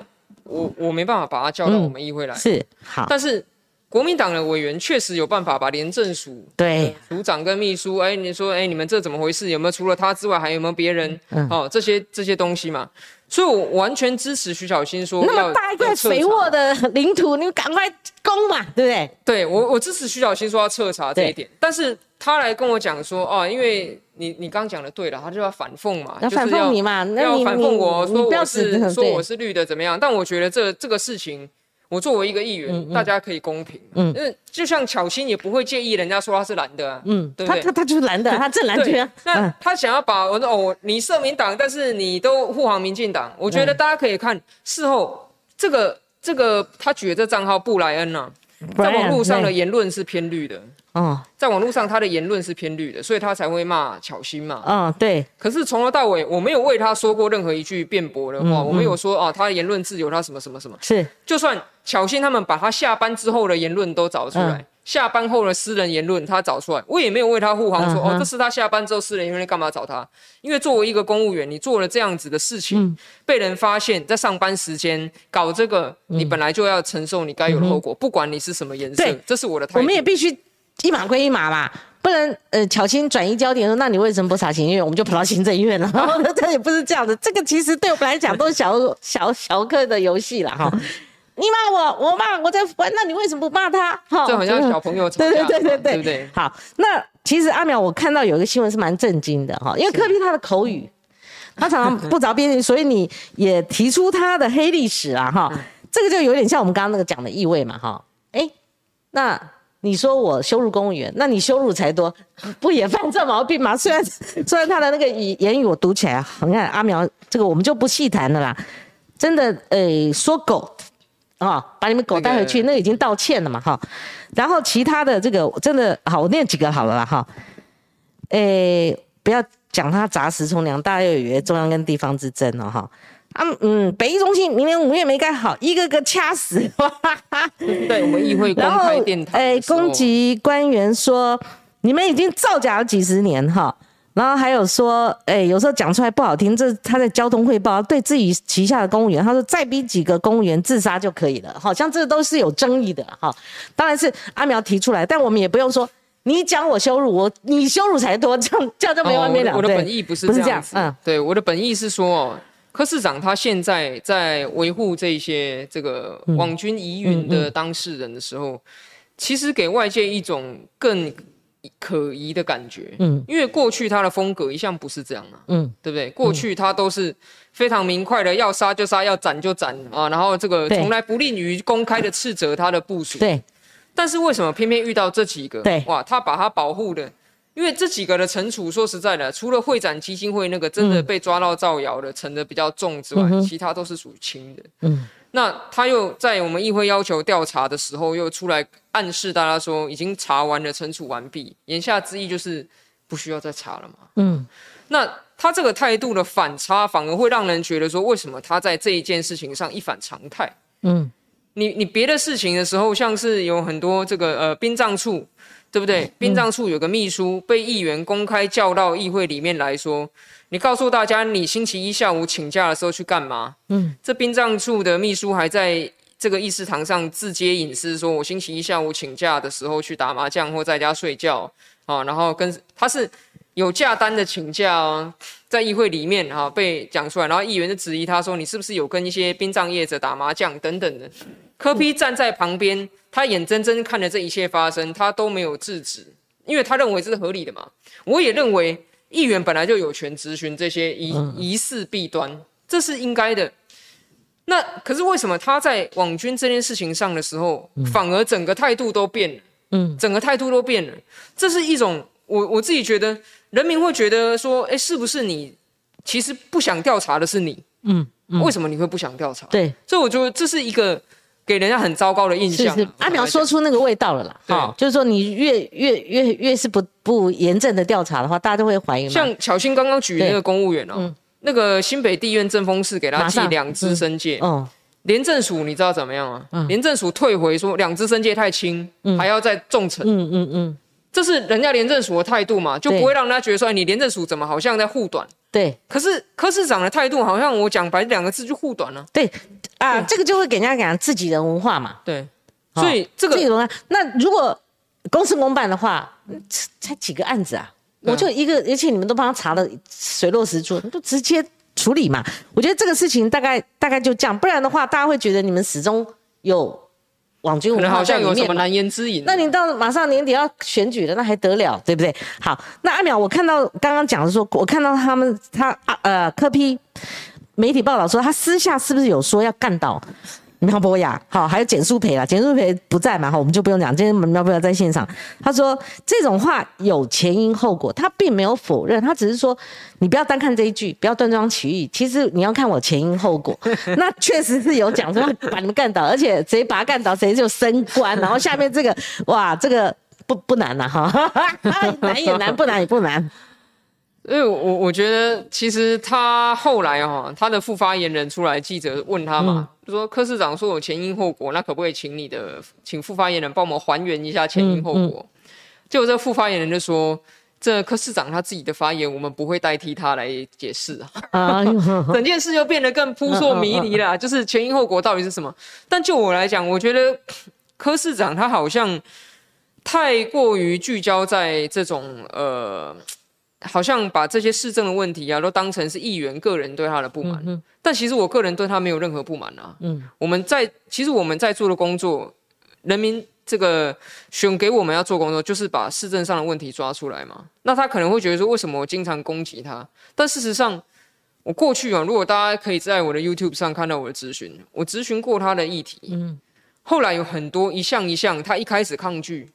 Speaker 2: 我我没办法把他叫到我们议会来。
Speaker 1: 是好，
Speaker 2: 但是国民党的委员确实有办法把廉政署
Speaker 1: 对
Speaker 2: 署长跟秘书，哎，你说哎你们这怎么回事？有没有除了他之外还有没有别人？哦，这些这些东西嘛。所以，我完全支持徐小新说，
Speaker 1: 那么大一块肥沃的领土，你赶快攻嘛，对不对？
Speaker 2: 对我，我支持徐小新说要彻查这一点。但是他来跟我讲说，哦，因为你你刚讲的对了，他就要反讽嘛，
Speaker 1: 要反讽你嘛，
Speaker 2: 要反讽我说我是说我是绿的怎么样？但我觉得这这个事情。我作为一个议员，大家可以公平，嗯，因为就像巧心也不会介意人家说他是蓝的啊，嗯，对不对？
Speaker 1: 他他他就是蓝的，他正蓝军。
Speaker 2: 那他想要把我说哦，你社民党，但是你都护航民进党，我觉得大家可以看事后这个这个他举的这账号布莱恩呐，在网络上的言论是偏绿的。哦，在网络上他的言论是偏绿的，所以他才会骂巧心嘛。
Speaker 1: 嗯，对。
Speaker 2: 可是从头到尾，我没有为他说过任何一句辩驳的话，我没有说啊，他的言论自由，他什么什么什么。
Speaker 1: 是，
Speaker 2: 就算巧心他们把他下班之后的言论都找出来，下班后的私人言论他找出来，我也没有为他护航，说哦，这是他下班之后私人言论，干嘛找他？因为作为一个公务员，你做了这样子的事情，被人发现，在上班时间搞这个，你本来就要承受你该有的后果，不管你是什么颜色。这是我的态度。
Speaker 1: 我们也必须。一码归一码嘛，不能呃巧心转移焦点说，那你为什么不查行政院？我们就跑到行政院了。这也不是这样的，这个其实对我们来讲都是小小小课的游戏了哈。你骂我，我骂我在玩，那你为什么不骂他？
Speaker 2: 哈，就好像小朋友吵架，对对对对对。
Speaker 1: 好，那其实阿苗，我看到有一个新闻是蛮震惊的哈，因为柯比他的口语，他常常不着边际，所以你也提出他的黑历史啊哈。这个就有点像我们刚刚那个讲的意味嘛哈。哎，那。你说我羞辱公务员，那你羞辱才多，不也犯这毛病吗？虽然虽然他的那个语言语我读起来，你看阿苗这个我们就不细谈了啦。真的，诶，说狗啊，把你们狗带回去，那已经道歉了嘛，哈。然后其他的这个真的好，我念几个好了啦，哈。诶，不要讲他砸石冲粮，大家又以为中央跟地方之争了，哈。啊，嗯，北医中心明年五月没盖好，一个个掐死。
Speaker 2: 对，我们议会公开电台，诶，
Speaker 1: 攻击官员说你们已经造假了几十年哈，然后还有说，哎，有时候讲出来不好听，这他在交通汇报对自己旗下的公务员，他说再逼几个公务员自杀就可以了，好像这都是有争议的哈。当然是阿苗提出来，但我们也不用说你讲我羞辱我，你羞辱才多，这样这样就没完没了。
Speaker 2: 我的本意不是这样子，嗯，对，我的本意是说。柯市长他现在在维护这些这个网军疑云的当事人的时候，其实给外界一种更可疑的感觉。嗯，因为过去他的风格一向不是这样啊。嗯，对不对？过去他都是非常明快的，要杀就杀，要斩就斩啊。然后这个从来不吝于公开的斥责他的部署。
Speaker 1: 对。
Speaker 2: 但是为什么偏偏遇到这几个？
Speaker 1: 对。
Speaker 2: 哇，他把他保护的。因为这几个的惩处，说实在的，除了会展基金会那个真的被抓到造谣的，惩的比较重之外，其他都是属于轻的。嗯，那他又在我们议会要求调查的时候，又出来暗示大家说已经查完了，惩处完毕，言下之意就是不需要再查了嘛。嗯，那他这个态度的反差，反而会让人觉得说，为什么他在这一件事情上一反常态？嗯，你你别的事情的时候，像是有很多这个呃殡葬处。对不对？殡葬处有个秘书被议员公开叫到议会里面来说，你告诉大家你星期一下午请假的时候去干嘛？嗯，这殡葬处的秘书还在这个议事堂上自揭隐私，说我星期一下午请假的时候去打麻将或在家睡觉啊，然后跟他是。有假单的请假哦，在议会里面哈被讲出来，然后议员就质疑他说：“你是不是有跟一些殡葬业者打麻将等等的？”柯批站在旁边，他眼睁睁看着这一切发生，他都没有制止，因为他认为这是合理的嘛。我也认为议员本来就有权质询这些疑疑似弊端，这是应该的。那可是为什么他在网军这件事情上的时候，反而整个态度都变了？嗯，整个态度都变了，这是一种我我自己觉得。人民会觉得说：“哎，是不是你其实不想调查的是你？嗯，为什么你会不想调查？
Speaker 1: 对，
Speaker 2: 所以我觉得这是一个给人家很糟糕的印象。
Speaker 1: 阿苗说出那个味道了啦，哈，就是说你越越越越是不不严正的调查的话，大家都会怀疑。
Speaker 2: 像巧心刚刚举那个公务员哦，那个新北地院正风室给他记两支申诫，哦，廉政署你知道怎么样吗？廉政署退回说两支申诫太轻，还要再重惩。嗯嗯嗯。这是人家廉政署的态度嘛，就不会让人家觉得说，你廉政署怎么好像在护短？
Speaker 1: 对。
Speaker 2: 可是柯市长的态度好像我讲白两个字就护短了。
Speaker 1: 对，啊，这个就会给人家讲自己人文化嘛。
Speaker 2: 对。所以这个
Speaker 1: 自己文化，那如果公事公办的话，才几个案子啊，我就一个，而且你们都帮他查的水落石出，就直接处理嘛。我觉得这个事情大概大概就这样，不然的话，大家会觉得你们始终有。网军
Speaker 2: 好像有什么难言之隐。
Speaker 1: 那你到马上年底要选举了，那还得了，对不对？好，那阿淼，我看到刚刚讲的说，我看到他们他呃科批媒体报道说，他私下是不是有说要干倒？苗博雅，好，还有简淑培啦，简淑培不在嘛，哈，我们就不用讲。今天苗博雅在现场，他说这种话有前因后果，他并没有否认，他只是说你不要单看这一句，不要断章取义，其实你要看我前因后果。那确实是有讲说把你们干倒，而且谁把他干倒，谁就升官。然后下面这个，哇，这个不不难呐，哈，难也难，不难也不难。
Speaker 2: 因为我我觉得，其实他后来哈，他的副发言人出来，记者问他嘛，就说柯市长说有前因后果，那可不可以请你的，请副发言人帮我们还原一下前因后果？结果这副发言人就说，这柯市长他自己的发言，我们不会代替他来解释啊。整件事就变得更扑朔迷离了，就是前因后果到底是什么？但就我来讲，我觉得柯市长他好像太过于聚焦在这种呃。好像把这些市政的问题啊，都当成是议员个人对他的不满，但其实我个人对他没有任何不满啊。嗯，我们在其实我们在做的工作，人民这个选给我们要做工作，就是把市政上的问题抓出来嘛。那他可能会觉得说，为什么我经常攻击他？但事实上，我过去啊，如果大家可以在我的 YouTube 上看到我的咨询，我咨询过他的议题，嗯，后来有很多一项一项，他一开始抗拒。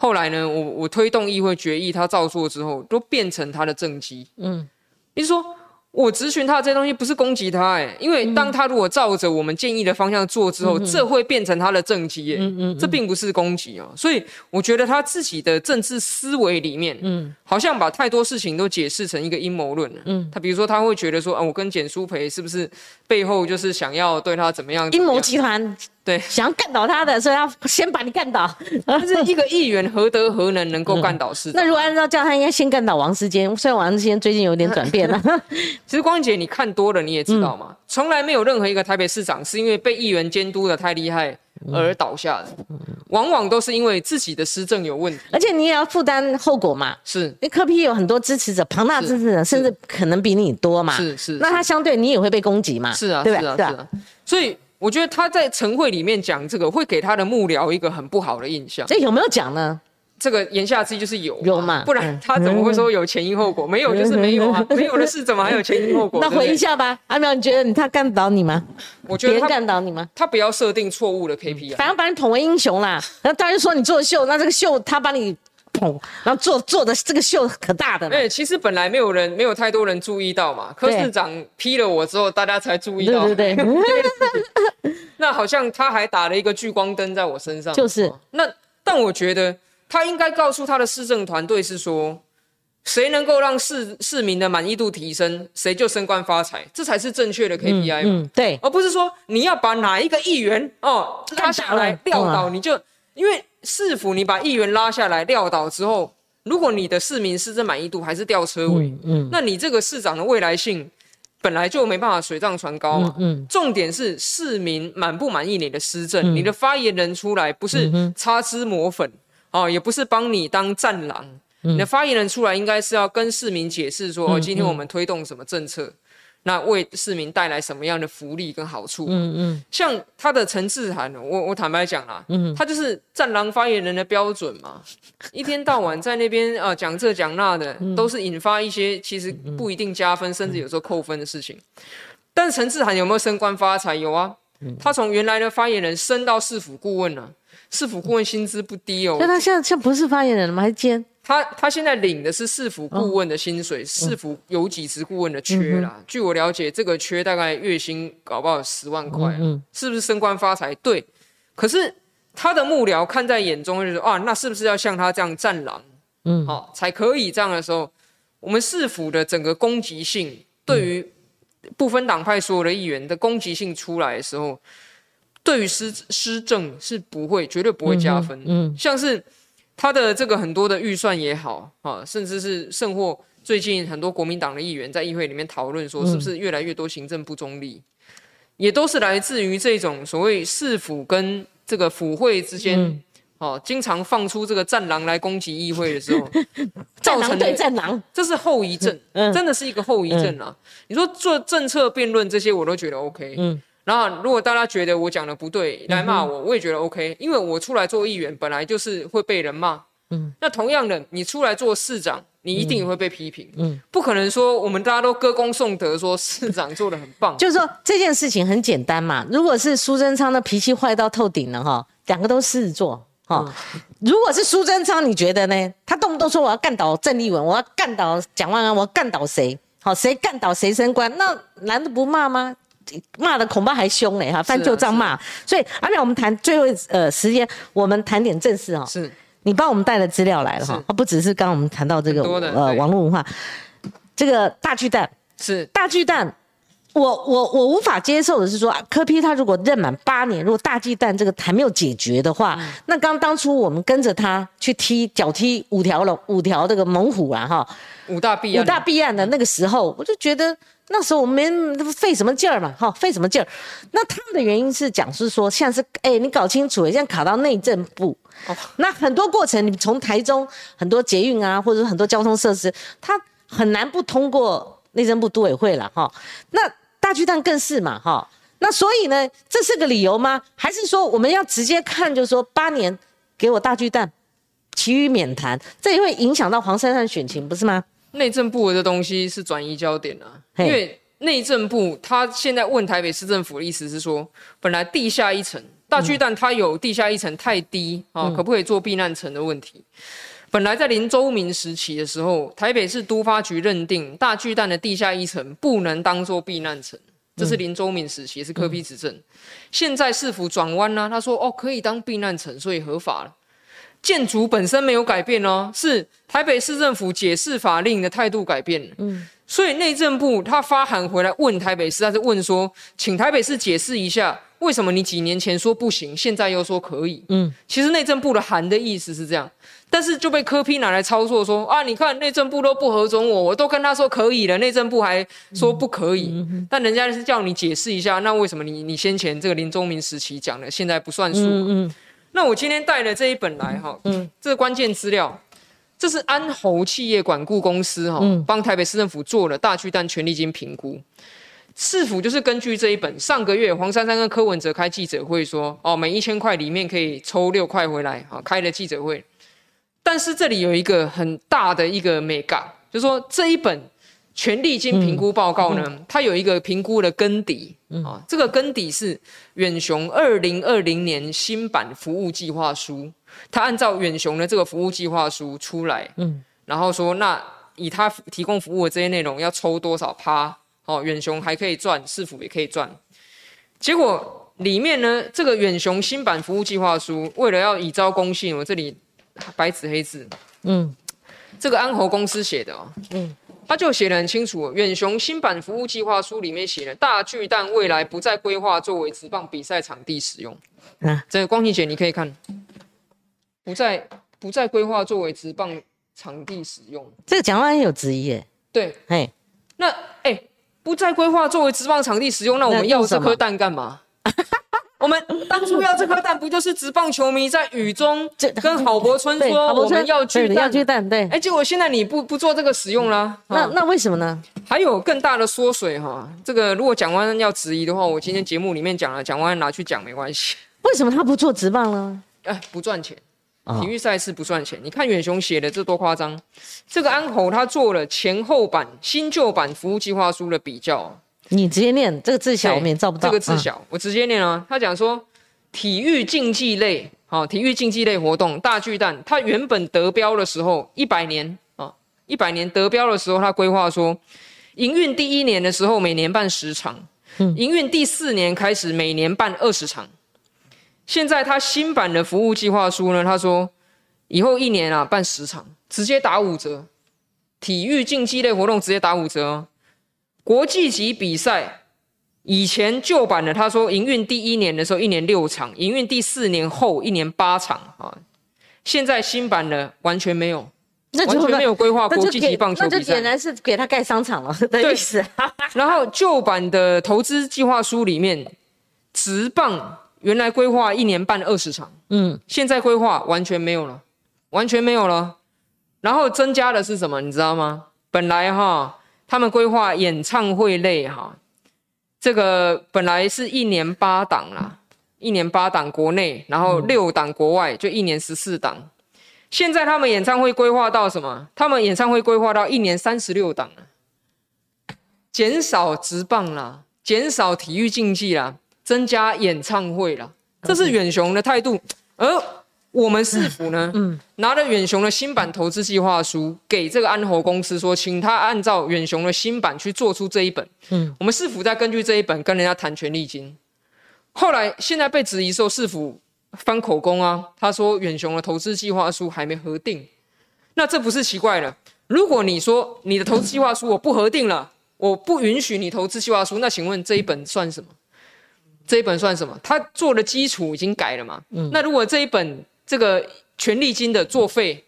Speaker 2: 后来呢，我我推动议会决议，他照做之后，都变成他的政绩。嗯，你说我咨询他这些东西不是攻击他，哎，因为当他如果照着我们建议的方向做之后，这会变成他的政绩，哎，嗯嗯，这并不是攻击啊。所以我觉得他自己的政治思维里面，嗯，好像把太多事情都解释成一个阴谋论了。嗯，他比如说他会觉得说，啊，我跟简书培是不是背后就是想要对他怎么样？
Speaker 1: 阴谋集团。
Speaker 2: 对，
Speaker 1: 想要干倒他的，所以要先把你干倒。
Speaker 2: 但是一个议员何德何能能够干倒市
Speaker 1: 那如果按照这样，他应该先干倒王世坚。虽然王世坚最近有点转变了。
Speaker 2: 其实光姐你看多了，你也知道嘛，从来没有任何一个台北市长是因为被议员监督的太厉害而倒下的，往往都是因为自己的施政有问题。
Speaker 1: 而且你也要负担后果嘛。
Speaker 2: 是，
Speaker 1: 因为柯批有很多支持者，庞大支持者，甚至可能比你多嘛。
Speaker 2: 是是。
Speaker 1: 那他相对你也会被攻击嘛？
Speaker 2: 是啊，对啊，是啊。所以。我觉得他在晨会里面讲这个，会给他的幕僚一个很不好的印象。
Speaker 1: 这有没有讲呢？
Speaker 2: 这个言下之意就是有，
Speaker 1: 有嘛？
Speaker 2: 不然他怎么会说有前因后果？没有就是没有啊，没有的事怎么还有前因后果？
Speaker 1: 那回一下吧，阿苗，你觉得你他干倒你吗？
Speaker 2: 我觉得他
Speaker 1: 干倒你吗？
Speaker 2: 他不要设定错误的 KPI，
Speaker 1: 反正把你捧为英雄啦。那当然说你做秀，那这个秀他把你。然后做做的这个秀可大的，
Speaker 2: 哎，其实本来没有人，没有太多人注意到嘛。柯市长批了我之后，大家才注意到。
Speaker 1: 对对
Speaker 2: 对。那好像他还打了一个聚光灯在我身上。
Speaker 1: 就是。
Speaker 2: 那但我觉得他应该告诉他的市政团队是说，谁能够让市市民的满意度提升，谁就升官发财，这才是正确的 KPI。嗯，
Speaker 1: 对。
Speaker 2: 而不是说你要把哪一个议员哦拉下来撂倒，你就。因为市府你把议员拉下来撂倒之后，如果你的市民施政满意度还是吊车尾，嗯，那你这个市长的未来性本来就没办法水涨船高嘛。嗯，重点是市民满不满意你的施政，你的发言人出来不是擦脂抹粉哦，也不是帮你当战狼，你的发言人出来应该是要跟市民解释说，今天我们推动什么政策。那为市民带来什么样的福利跟好处？嗯嗯，像他的陈志涵，我我坦白讲啦，嗯，他就是战狼发言人的标准嘛，一天到晚在那边啊讲这讲那的，都是引发一些其实不一定加分，甚至有时候扣分的事情。但是陈志涵有没有升官发财？有啊，他从原来的发言人升到市府顾问了，市府顾问薪资不低哦。
Speaker 1: 那他现在现在不是发言人了吗？还兼？
Speaker 2: 他他现在领的是市府顾问的薪水，市府有几职顾问的缺啦。据我了解，这个缺大概月薪搞不好十万块，是不是升官发财？对。可是他的幕僚看在眼中，就是啊，那是不是要像他这样战狼，嗯，好才可以这样的时候，我们市府的整个攻击性，对于不分党派所有的议员的攻击性出来的时候，对于施施政是不会绝对不会加分，嗯，像是。他的这个很多的预算也好啊，甚至是甚或最近很多国民党的议员在议会里面讨论说，是不是越来越多行政不中立，也都是来自于这种所谓市府跟这个府会之间哦，经常放出这个战狼来攻击议会的时候，
Speaker 1: 造成的战狼，
Speaker 2: 这是后遗症，真的是一个后遗症啊！你说做政策辩论这些，我都觉得 OK，嗯。然后，如果大家觉得我讲的不对来骂我，我也觉得 OK，因为我出来做议员本来就是会被人骂。嗯，那同样的，你出来做市长，你一定也会被批评。嗯，不可能说我们大家都歌功颂德，说市长做的很棒。
Speaker 1: 就是说这件事情很简单嘛。如果是苏贞昌的脾气坏到透顶了哈，两个都狮子座哈。如果是苏贞昌，你觉得呢？他动不动说我要干倒郑丽文，我要干倒蒋万安，我要干倒谁？好，谁干倒谁升官？那难道不骂吗？骂的恐怕还凶嘞哈，翻旧账骂。所以阿淼，我们谈最后呃时间，我们谈点正事哈。
Speaker 2: 是，
Speaker 1: 你帮我们带的资料来了哈，不只是刚刚我们谈到这个呃网络文化，这个大巨蛋
Speaker 2: 是。
Speaker 1: 大巨蛋，我我我无法接受的是说，柯批他如果任满八年，如果大忌蛋这个还没有解决的话，那刚当初我们跟着他去踢脚踢五条龙五条这个猛虎啊哈，
Speaker 2: 五大弊案
Speaker 1: 五大弊案的那个时候，我就觉得。那时候我们费什么劲儿嘛？哈，费什么劲儿？那他们的原因是讲是说，像是哎，你搞清楚，现在卡到内政部，那很多过程，你从台中很多捷运啊，或者说很多交通设施，它很难不通过内政部都委会了哈。那大巨蛋更是嘛哈。那所以呢，这是个理由吗？还是说我们要直接看，就是说八年给我大巨蛋，其余免谈，这也会影响到黄珊珊选情，不是吗？
Speaker 2: 内政部的东西是转移焦点啊，因为内政部他现在问台北市政府的意思是说，本来地下一层大巨蛋它有地下一层太低啊，可不可以做避难层的问题？本来在林周明时期的时候，台北市都发局认定大巨蛋的地下一层不能当做避难层，这是林周明时期是科批执政。现在市府转弯呢，他说哦可以当避难层，所以合法了。建筑本身没有改变哦，是台北市政府解释法令的态度改变了。嗯，所以内政部他发函回来问台北市，他是问说，请台北市解释一下，为什么你几年前说不行，现在又说可以？嗯，其实内政部的函的意思是这样，但是就被科批拿来操作，说啊，你看内政部都不核准我，我都跟他说可以了，内政部还说不可以，但人家是叫你解释一下，那为什么你你先前这个林宗明时期讲的，现在不算数？嗯。那我今天带了这一本来哈，嗯，这个关键资料，这是安侯企业管顾公司哈，帮台北市政府做了大巨蛋权利金评估，市府就是根据这一本，上个月黄珊珊跟柯文哲开记者会说，哦，每一千块里面可以抽六块回来，啊，开了记者会，但是这里有一个很大的一个美感，就是说这一本。权利金评估报告呢，它有一个评估的根底啊，这个根底是远雄二零二零年新版服务计划书，它按照远雄的这个服务计划书出来，嗯，然后说那以他提供服务的这些内容要抽多少趴，哦，远雄还可以赚，市府也可以赚，结果里面呢，这个远雄新版服务计划书为了要以招公信，我这里白纸黑字，嗯，这个安侯公司写的哦，嗯。他就写的很清楚，远雄新版服务计划书里面写了，大巨蛋未来不再规划作为职棒比赛场地使用。嗯，这个光晴姐你可以看，不再不再规划作为职棒场地使用。
Speaker 1: 这个讲话很有质疑耶，
Speaker 2: 对，
Speaker 1: 哎，
Speaker 2: 那哎、不再规划作为职棒场地使用，那我们要这颗蛋干嘛？我们当初要这颗蛋，不就是职棒球迷在雨中跟郝柏村
Speaker 1: 对，
Speaker 2: 说我们要
Speaker 1: 对
Speaker 2: 巨蛋？
Speaker 1: 要巨蛋，对。
Speaker 2: 哎、结果现在你不不做这个使用啦、啊
Speaker 1: 那那为什么呢？
Speaker 2: 还有更大的缩水哈。这个如果蒋万要质疑的话，我今天节目里面讲了，蒋万拿去讲没关系。
Speaker 1: 为什么他不做直棒呢？
Speaker 2: 哎，不赚钱，
Speaker 1: 啊
Speaker 2: 体育赛事不赚钱。你看远雄写的这多夸张！这个安侯他做了前后版、新旧版服务计划书的比较，
Speaker 1: 你直接念这个字小，我们也照不到。嗯，
Speaker 2: 这个字小，我直接念啊。他讲说，体育竞技类，好、体育竞技类活动大巨蛋，他原本得标的时候，一百年啊，一百年得标的时候，他规划说，营运第一年的时候每年办十场，
Speaker 1: 嗯
Speaker 2: 营运第四年开始每年办二十场。现在他新版的服务计划书呢，他说以后一年啊办十场，直接打五折，体育竞技类活动直接打五折哦。国际级比赛以前旧版的，他说营运第一年的时候一年六场，营运第四年后一年八场啊。现在新版的完全没有，
Speaker 1: 那就
Speaker 2: 完全没有规划国际级棒球
Speaker 1: 那就
Speaker 2: 比赛。
Speaker 1: 显然是给他盖商场了 的意思。
Speaker 2: 然后旧版的投资计划书里面，职棒原来规划一年办二十场，
Speaker 1: 嗯，
Speaker 2: 现在规划完全没有了，完全没有了。然后增加的是什么？你知道吗？本来哈，他们规划演唱会类哈，这个本来是一年八档啦，一年八档国内，然后六档国外，就一年十四档。现在他们演唱会规划到什么？他们演唱会规划到一年三十六档了，减少直棒啦，减少体育竞技啦，增加演唱会啦，这是远雄的态度。而我们市府呢，拿了远雄的新版投资计划书给这个安侯公司说，请他按照远雄的新版去做出这一本。
Speaker 1: 嗯，
Speaker 2: 我们市府再根据这一本跟人家谈权利金。后来现在被质疑说市府翻口供啊，他说远雄的投资计划书还没核定，那这不是奇怪了？如果你说你的投资计划书我不核定了，我不允许你投资计划书，那请问这一本算什么？这一本算什么？他做的基础已经改了嘛？那如果这一本这个权利金的作废，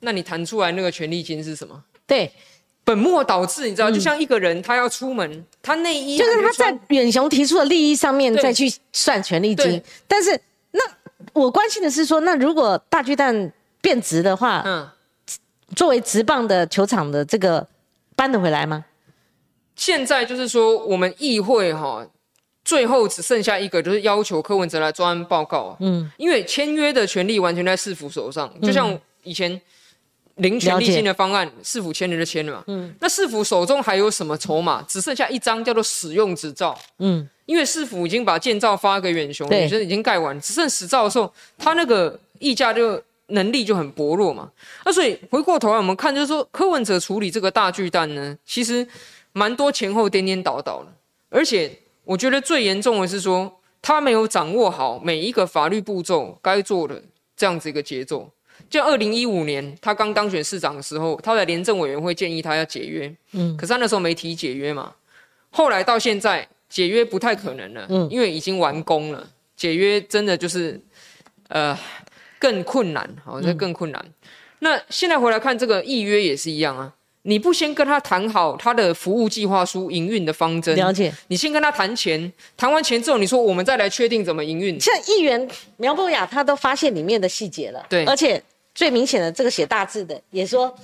Speaker 2: 那你谈出来那个权利金是什么？
Speaker 1: 对，
Speaker 2: 本末倒置，你知道？就像一个人他要出门，他内衣
Speaker 1: 就是他在远雄提出的利益上面再去算权利金，但是那我关心的是说，那如果大巨蛋变值的话，
Speaker 2: 嗯，
Speaker 1: 作为直棒的球场的这个搬得回来吗？
Speaker 2: 现在就是说我们议会哈、最后只剩下一个，就是要求柯文哲来专案报告啊。
Speaker 1: 嗯，
Speaker 2: 因为签约的权利完全在市府手上，就像以前零权利金的方案，市府签了就签了嘛。嗯，那市府手中还有什么筹码？只剩下一张叫做使用执照。
Speaker 1: 嗯，
Speaker 2: 因为市府已经把建造发给远雄，
Speaker 1: 对
Speaker 2: 远雄已经盖完，只剩执照的时候，他那个议价就能力就很薄弱嘛。那所以回过头来我们看，就是说柯文哲处理这个大巨蛋呢，其实蛮多前后颠颠倒倒的，而且我觉得最严重的是说，他没有掌握好每一个法律步骤该做的这样子一个节奏。就二零一五年他刚当选市长的时候，他的廉政委员会建议他要解约，嗯，可是他那时候没提解约嘛。后来到现在解约不太可能了，嗯，因为已经完工了，解约真的就是呃更困难，好，这更困难。那现在回来看这个议约也是一样啊，你不先跟他谈好他的服务计划书营运的方针，
Speaker 1: 了解。
Speaker 2: 你先跟他谈钱，谈完钱之后，你说我们再来确定怎么营运。
Speaker 1: 像议员苗博雅他都发现里面的细节了，
Speaker 2: 对
Speaker 1: 而且最明显的这个写大字的也说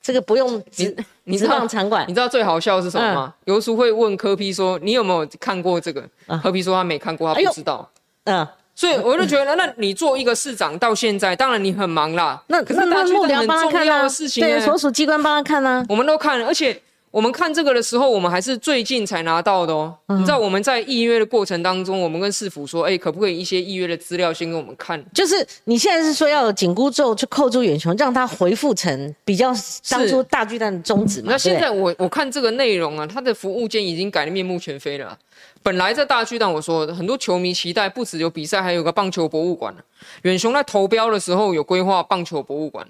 Speaker 1: 这个不用职职
Speaker 2: 你知道
Speaker 1: 棒场馆
Speaker 2: 你，知道最好笑是什么吗？游叔会问柯批说：“你有没有看过这个？”柯批说他没看过，他不知道。
Speaker 1: 嗯，
Speaker 2: 所以我就觉得，那你做一个市长到现在，当然你很忙啦。
Speaker 1: 那
Speaker 2: 可是
Speaker 1: 幕僚帮他看啊
Speaker 2: 的事，情、
Speaker 1: 对，所属机关帮他看啊，
Speaker 2: 我们都看了，而且我们看这个的时候，我们还是最近才拿到的哦。
Speaker 1: 嗯
Speaker 2: 你知道我们在预约的过程当中，我们跟市府说，哎，可不可以一些预约的资料先给我们看？
Speaker 1: 就是你现在是说要有紧箍咒去扣住远雄，让他回复成比较当初大巨蛋的宗旨嘛？
Speaker 2: 那现在我我看这个内容啊，它的服务间已经改得面目全非了啊。本来在大巨蛋，我说很多球迷期待不只有比赛，还有个棒球博物馆。远雄在投标的时候有规划棒球博物馆，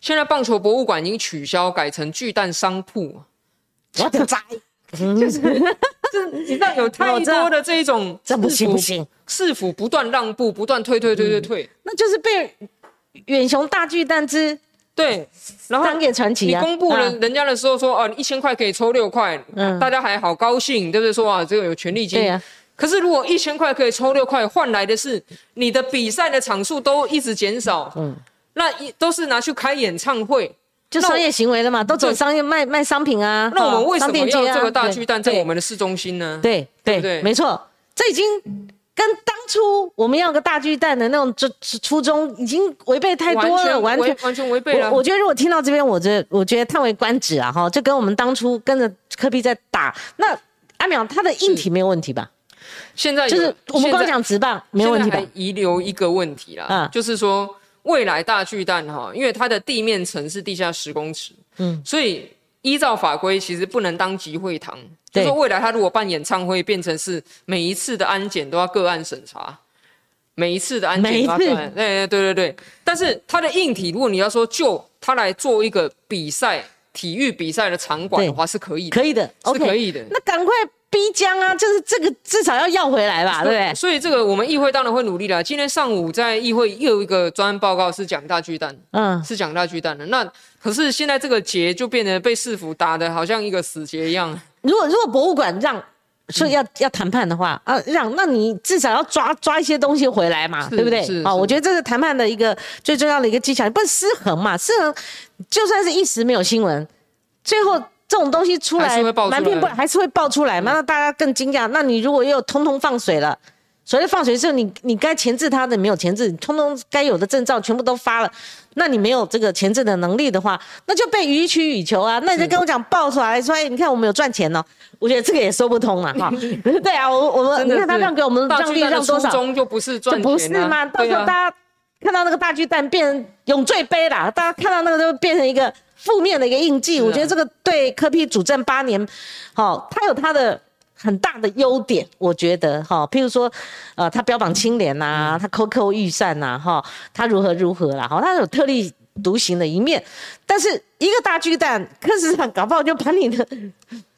Speaker 2: 现在棒球博物馆已经取消，改成巨蛋商铺。
Speaker 1: 我的栽，
Speaker 2: 这你知道有太多的这一种
Speaker 1: 这不行不行，
Speaker 2: 市府不断让步，不断退退退退退。
Speaker 1: 那就是被远雄大巨蛋之
Speaker 2: 对，然后
Speaker 1: 商业传奇
Speaker 2: 你
Speaker 1: 啊，
Speaker 2: 公布了
Speaker 1: 啊
Speaker 2: 人家的时候说哦，一千块可以抽六块，
Speaker 1: 嗯
Speaker 2: 大家还好高兴，对不对？说啊，这个有权利金。
Speaker 1: 对啊，
Speaker 2: 可是如果一千块可以抽六块，换来的是你的比赛的场数都一直减少，嗯，那一都是拿去开演唱会。
Speaker 1: 就商业行为了嘛，都走商业卖卖商品啊。
Speaker 2: 那我们为什么要这个大巨蛋在我们的市中心呢？
Speaker 1: 对对
Speaker 2: 对
Speaker 1: 没错，这已经跟当初我们要个大巨蛋的那种初初衷已经违背太多了，完全
Speaker 2: 完完全违背了。
Speaker 1: 我我觉得如果听到这边，我觉得我觉得叹为观止啊哈，就跟我们当初跟着科比在打，那阿淼他的硬体没有问题吧？
Speaker 2: 现在
Speaker 1: 就是我们光讲直棒没有问题吧
Speaker 2: 遗留一个问题啦，
Speaker 1: 嗯
Speaker 2: 就是说未来大巨蛋哈，因为它的地面层是地下十公尺，嗯，所以依照法规其实不能当集会堂，就
Speaker 1: 对
Speaker 2: 说未来他如果办演唱会，变成是每一次的安检都要个案审查。每一次的安检都要
Speaker 1: 每一次。
Speaker 2: 个案，对对对对。对。但是它的硬体，如果你要说就它来做一个比赛、体育比赛的场馆的话，是可以的，
Speaker 1: 可以的
Speaker 2: 是可以的。
Speaker 1: 那赶快逼僵啊，就是这个至少要要回来吧，对不对？
Speaker 2: 所以这个我们议会当然会努力了。今天上午在议会又有一个专案报告是讲大巨蛋，
Speaker 1: 嗯，
Speaker 2: 是讲大巨蛋的。那可是现在这个结就变得被市府打的好像一个死结一样。
Speaker 1: 如果如果博物馆让说要、要谈判的话啊，让那你至少要抓抓一些东西回来嘛，对不对
Speaker 2: 是？
Speaker 1: 啊，
Speaker 2: 是
Speaker 1: 我觉得这是谈判的一个最重要的一个技巧，不能失衡嘛，失衡就算是一时没有新闻，最后。这种东西出来瞒骗不还是会爆出来嘛？那大家更惊讶。那你如果又通通放水了，所谓放水是你你该前置他的没有前置，你通通该有的证照全部都发了，那你没有这个前置的能力的话，那就被予取予求啊。那你就跟我讲爆出来说，哎，你看我们有赚钱哦，我觉得这个也说不通了哈。对啊，我我们你看他
Speaker 2: 是
Speaker 1: 让给我们让利让多少？
Speaker 2: 初衷就不是赚钱、啊，
Speaker 1: 不是吗？到时候大家看到那个大巨蛋变成永坠杯啦，大家看到那个就变成一个负面的一个印记。
Speaker 2: 啊
Speaker 1: 我觉得这个对科批主政八年，好、他有他的。很大的优点，我觉得哈，譬如说，呃，他标榜清廉呐、他扣扣预算呐，哈，他如何如何啦，哈，他有特立独行的一面，但是一个大巨蛋，科市长搞不好就把你的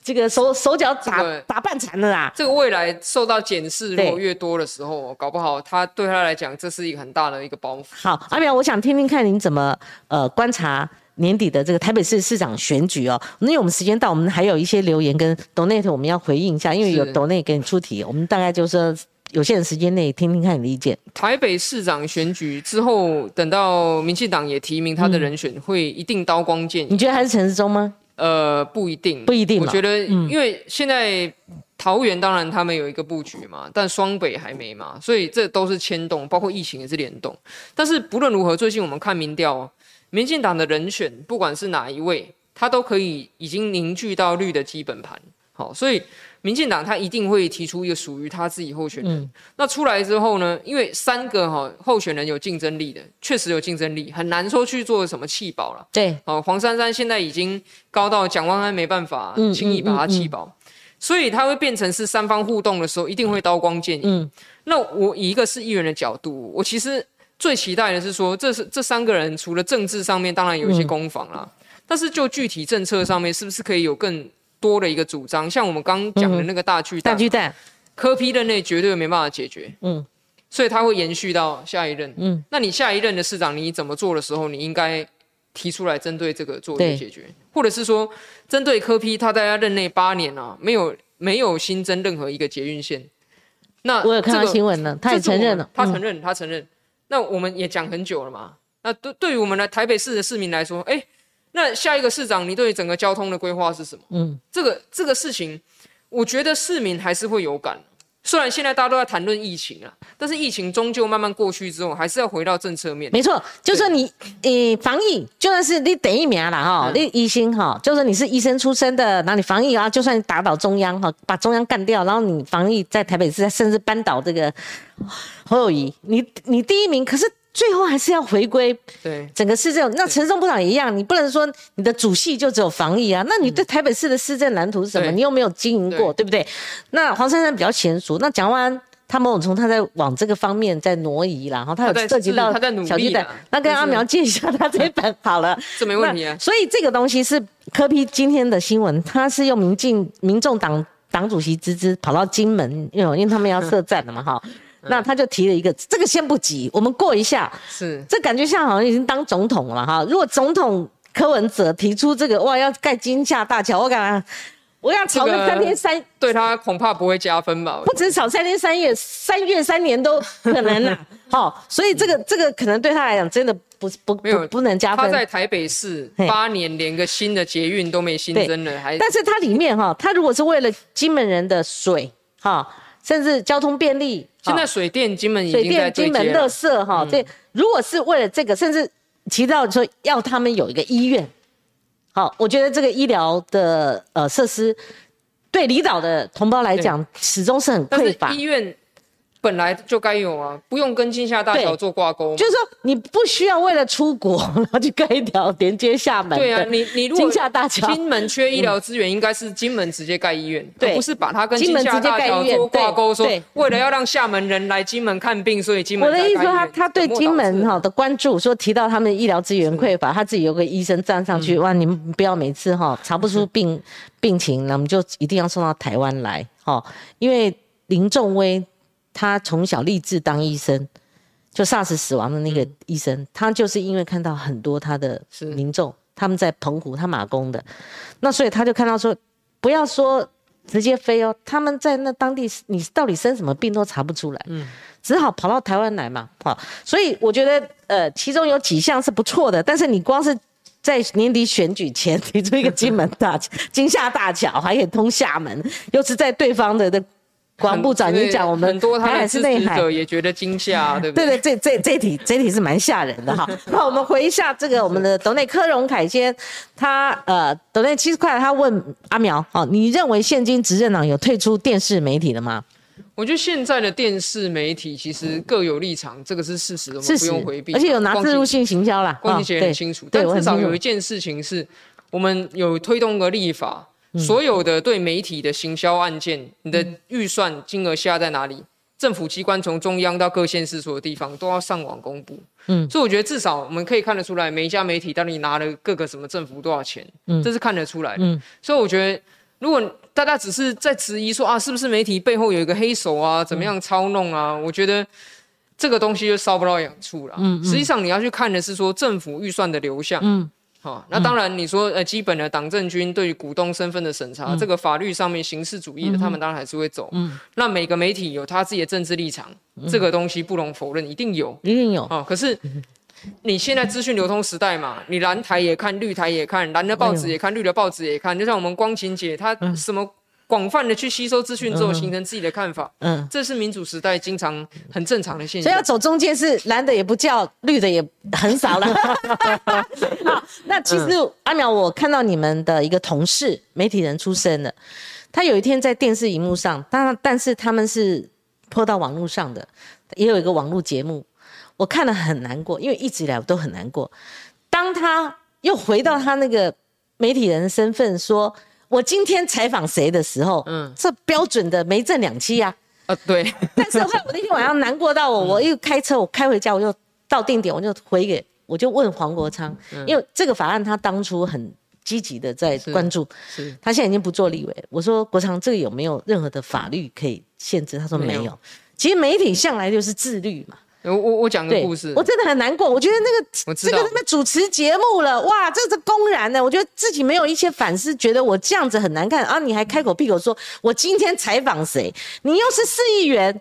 Speaker 1: 这个手手脚打、
Speaker 2: 这个
Speaker 1: 打半残了啦。
Speaker 2: 这个未来受到检视如
Speaker 1: 对
Speaker 2: 果越多的时候，搞不好他对他来讲这是一个很大的一个包袱。
Speaker 1: 好，阿苗，我想听听看您怎么呃观察年底的这个台北市市长选举哦。因为我们时间到，我们还有一些留言跟 donate 我们要回应一下，因为有 donate 给你出题，我们大概就是说有限的时间内听听看你的意见。
Speaker 2: 台北市长选举之后，等到民进党也提名他的人选，会一定刀光剑影。
Speaker 1: 你觉得还是陈时中吗？
Speaker 2: 呃，不一定，
Speaker 1: 不一定
Speaker 2: 我觉得，因为现在桃园当然他们有一个布局嘛，但双北还没嘛，所以这都是牵动，包括疫情也是联动。但是不论如何，最近我们看民调哦，民进党的人选，不管是哪一位，他都可以已经凝聚到绿的基本盘。好，所以民进党他一定会提出一个属于他自己候选人。那出来之后呢，因为三个哈、候选人有竞争力的，确实有竞争力，很难说去做什么弃保了。
Speaker 1: 对，
Speaker 2: 哦，黄珊珊现在已经高到蒋万安没办法
Speaker 1: 嗯
Speaker 2: 轻易把他弃保，所以它会变成是三方互动的时候，一定会刀光剑影。
Speaker 1: 嗯
Speaker 2: 那我以一个是议员的角度，我其实最期待的是说，这是这三个人除了政治上面当然有一些攻防啦，但是就具体政策上面，是不是可以有更多的一个主张？像我们刚刚讲的那个大巨蛋，
Speaker 1: 大巨蛋，
Speaker 2: 科批任内绝对没办法解决，
Speaker 1: 嗯。
Speaker 2: 所以他会延续到下一任。
Speaker 1: 嗯，
Speaker 2: 那你下一任的市长你怎么做的时候，你应该提出来针对这个做一解决，或者是说针对科批他在他任内八年啊，没有没有新增任何一个捷运线。那
Speaker 1: 我有看到新闻了，他承认了，嗯
Speaker 2: 他承认，他承认。那我们也讲很久了嘛。那对对于我们来台北市的市民来说，哎，那下一个市长，你对整个交通的规划是什么？
Speaker 1: 嗯，
Speaker 2: 这个这个事情，我觉得市民还是会有感。虽然现在大家都在谈论疫情啊，但是疫情终究慢慢过去之后，还是要回到政策面。
Speaker 1: 没错，就是你呃防疫，就算是你等疫苗啦哈，
Speaker 2: 嗯
Speaker 1: 你医生哈，就是你是医生出身的，然后你防疫啊，就算你打倒中央哈，把中央干掉，然后你防疫在台北市，甚至扳倒这个侯友谊，你你第一名，可是最后还是要回归
Speaker 2: 对，
Speaker 1: 整个市政。那陈松部长也一样，你不能说你的主系就只有防疫啊，那你对台北市的市政蓝图是什么？
Speaker 2: 对
Speaker 1: 你又没有经营过，对不对？那黄珊珊比较娴熟，那蒋万安。他某种程度他在往这个方面在挪移啦，然后他有
Speaker 2: 在
Speaker 1: 涉及到小巨蛋
Speaker 2: 啦，
Speaker 1: 那跟阿苗借一下他这一本好了，
Speaker 2: 这没问题啊。
Speaker 1: 所以这个东西是柯批今天的新闻，他是用民进民众党党主席之资跑到金门，因为因为他们要 设站了嘛哈。那他就提了一个，这个先不急，我们过一下。
Speaker 2: 是，
Speaker 1: 这感觉像好像已经当总统了哈。如果总统柯文哲提出这个，哇，要盖金厦大桥，我感觉。我要吵个三天三，
Speaker 2: 对他恐怕不会加分吧？
Speaker 1: 不止吵三天三夜，三月三年都可能呐。好，所以这个这个可能对他来讲真的不不没有不能加分。
Speaker 2: 他在台北市八年连个新的捷运都没新增了，还
Speaker 1: 但是它里面哈，它如果是为了金门人的水哈，甚至交通便利，
Speaker 2: 现在水电金门
Speaker 1: 水电金门乐色哈，这如果是为了这个，甚至提到说要他们有一个医院。好，我觉得这个医疗的呃设施，对离岛的同胞来讲，始终是很匮乏。
Speaker 2: 医院。本来就该有啊，不用跟金厦大桥做挂钩。
Speaker 1: 就是说，你不需要为了出国，然后去盖一条连接厦门。
Speaker 2: 对啊，你你如果
Speaker 1: 金厦大桥，
Speaker 2: 金门缺医疗资源，应该是金门直接盖医院，而不是把它跟金厦大桥做挂钩。说为了要让厦门人来金门看病，所以金门。
Speaker 1: 我的意思说，他他对金门哈的关注，说提到他们医疗资源匮乏，他自己有个医生站上去，哇，你们不要每次哈查不出病病情，那我们就一定要送到台湾来，哈，因为林仲威。他从小立志当医生，就 SARS 死亡的那个医生，他就是因为看到很多他的民众，他们在澎湖他马工的，那所以他就看到说，不要说直接飞哦，他们在那当地你到底生什么病都查不出来，嗯，只好跑到台湾来嘛，好，所以我觉得呃，其中有几项是不错的，但是你光是在年底选举前 提出一个金门大桥、金厦大桥，还可以通厦门，又是在对方的的。广部长，你讲我们
Speaker 2: 台海是内海，也觉得惊吓，对不对？
Speaker 1: 对对，这这这题这题是蛮吓人的哈。那我们回一下这个我们的斗内科荣凯先，他呃斗内七十块，他问阿苗，哦，你认为现今执政党有退出电视媒体的吗？
Speaker 2: 我觉得现在的电视媒体其实各有立场，这个是事实，我们不用回避。
Speaker 1: 而且有拿自入性行销啦，
Speaker 2: 光姐很清楚。但至少有一件事情是，我们有推动个立法。所有的对媒体的行销案件，你的预算金额下在哪里？政府机关从中央到各县市所有地方都要上网公布。嗯，所以我觉得至少我们可以看得出来，每一家媒体到底拿了各个什么政府多少钱，嗯，这是看得出来。嗯，所以我觉得，如果大家只是在质疑说啊，是不是媒体背后有一个黑手啊，怎么样操弄啊？我觉得这个东西就烧不到痒处了。嗯，实际上你要去看的是说政府预算的流向。嗯。好，那当然，你说呃，基本的党政军对于股东身份的审查，这个法律上面形式主义的，他们当然还是会走。嗯，那每个媒体有他自己的政治立场，这个东西不容否认，一定有，
Speaker 1: 一定有。
Speaker 2: 哦，可是 你现在资讯流通时代嘛，你蓝台也看，绿台也看，蓝的报纸也看，绿的报纸也看，就像我们光晴姐，她什么？广泛的去吸收资讯之后，形成自己的看法，嗯，这是民主时代经常很正常的现象。
Speaker 1: 所以要走中间是蓝的也不叫，绿的也很少了。好，那其实阿苗，我看到你们的一个同事，媒体人出身的，他有一天在电视荧幕上，但但是他们是泼到网络上的，也有一个网络节目，我看了很难过，因为一直以来我都很难过。当他又回到他那个媒体人的身份说。我今天采访谁的时候，嗯，这标准的没挣两期呀，
Speaker 2: 啊对。
Speaker 1: 但是后来我那天晚上难过到我，我又开车，我开回家，我就到定点，我就回给，我就问黄国昌，因为这个法案他当初很积极的在关注，是，他现在已经不做立委。我说国昌，这个有没有任何的法律可以限制？他说没有。其实媒体向来就是自律嘛。
Speaker 2: 我我我讲个故事，
Speaker 1: 我真的很难过。我觉得那个这个他妈主持节目了，哇，这是公然的。我觉得自己没有一些反思，觉得我这样子很难看啊！你还开口闭口说我今天采访谁？你又是市议员，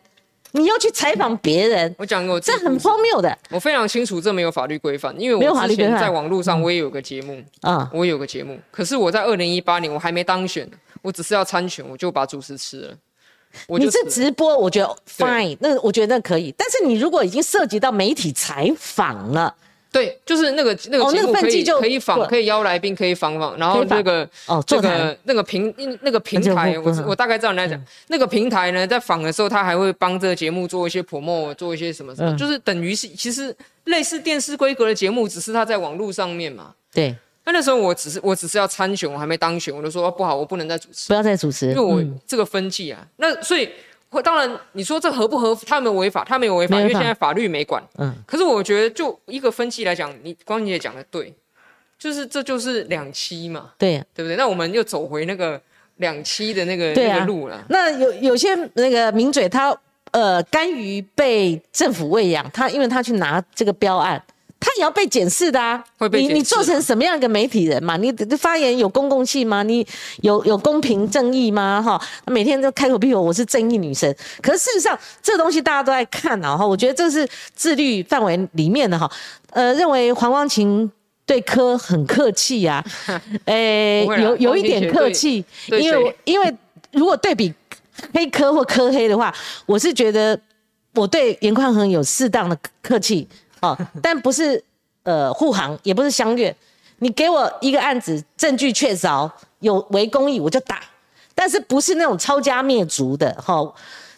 Speaker 1: 你又去采访别人？
Speaker 2: 我讲过，
Speaker 1: 这很荒谬的。
Speaker 2: 我非常清楚，这没有法律规范，因为我之前在网络上我也有个节目啊，我也有个节目。可是我在二零一八年我还没当选，我只是要参选，我就把主持吃了。
Speaker 1: 你是直播，我觉得 fine，那我觉得那可以。但是你如果已经涉及到媒体采访了，
Speaker 2: 对，就是那个那个节目可以可以访，可以邀来宾，可以访访。然后那个哦，这个那个平那个平台，我我大概知道你在讲那个平台呢，在访的时候，他还会帮这个节目做一些 promo，做一些什么什么，就是等于是其实类似电视规格的节目，只是他在网络上面嘛。
Speaker 1: 对。
Speaker 2: 那那时候我只是我只是要参选，我还没当选，我就说不好，我不能再主持，
Speaker 1: 不要再主持，
Speaker 2: 因为我这个分际啊。那所以，当然你说这合不合？他没有违法，他没有违法，因为现在法律没管。嗯。可是我觉得，就一个分际来讲，你光姐讲的对，就是这就是两期嘛。
Speaker 1: 对，
Speaker 2: 对不对？那我们又走回那个两期的那个那个路了。
Speaker 1: 那有有些那个名嘴他。呃甘于被政府喂养，他因为他去拿这个标案。他也要被检视的啊！你你做成什么样一个媒体人嘛？你的发言有公共性吗？你有有公平正义吗？哈，每天都开口闭口我是正义女神。可是事实上，这东西大家都在看啊！哈，我觉得这是自律范围里面的哈。呃，认为黄光琴对柯很客气呀，诶，有有一点客气，因为因为如果对比黑科或科黑的话，我是觉得我对严宽恒有适当的客气。哦，但不是呃护航，也不是相约。你给我一个案子，证据确凿，有违公义，我就打。但是不是那种抄家灭族的哈，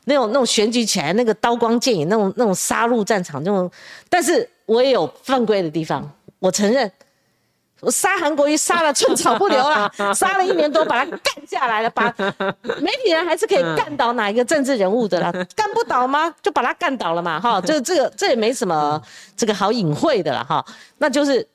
Speaker 1: 那种那种选举起来那个刀光剑影那种那种杀戮战场那种。但是我也有犯规的地方，我承认。我杀韩国瑜杀了寸草不留了，杀了一年多，把他干下来了，把媒体人还是可以干倒哪一个政治人物的啦？干不倒吗？就把他干倒了嘛，哈，这这个这也没什么这个好隐晦的了，哈，那就是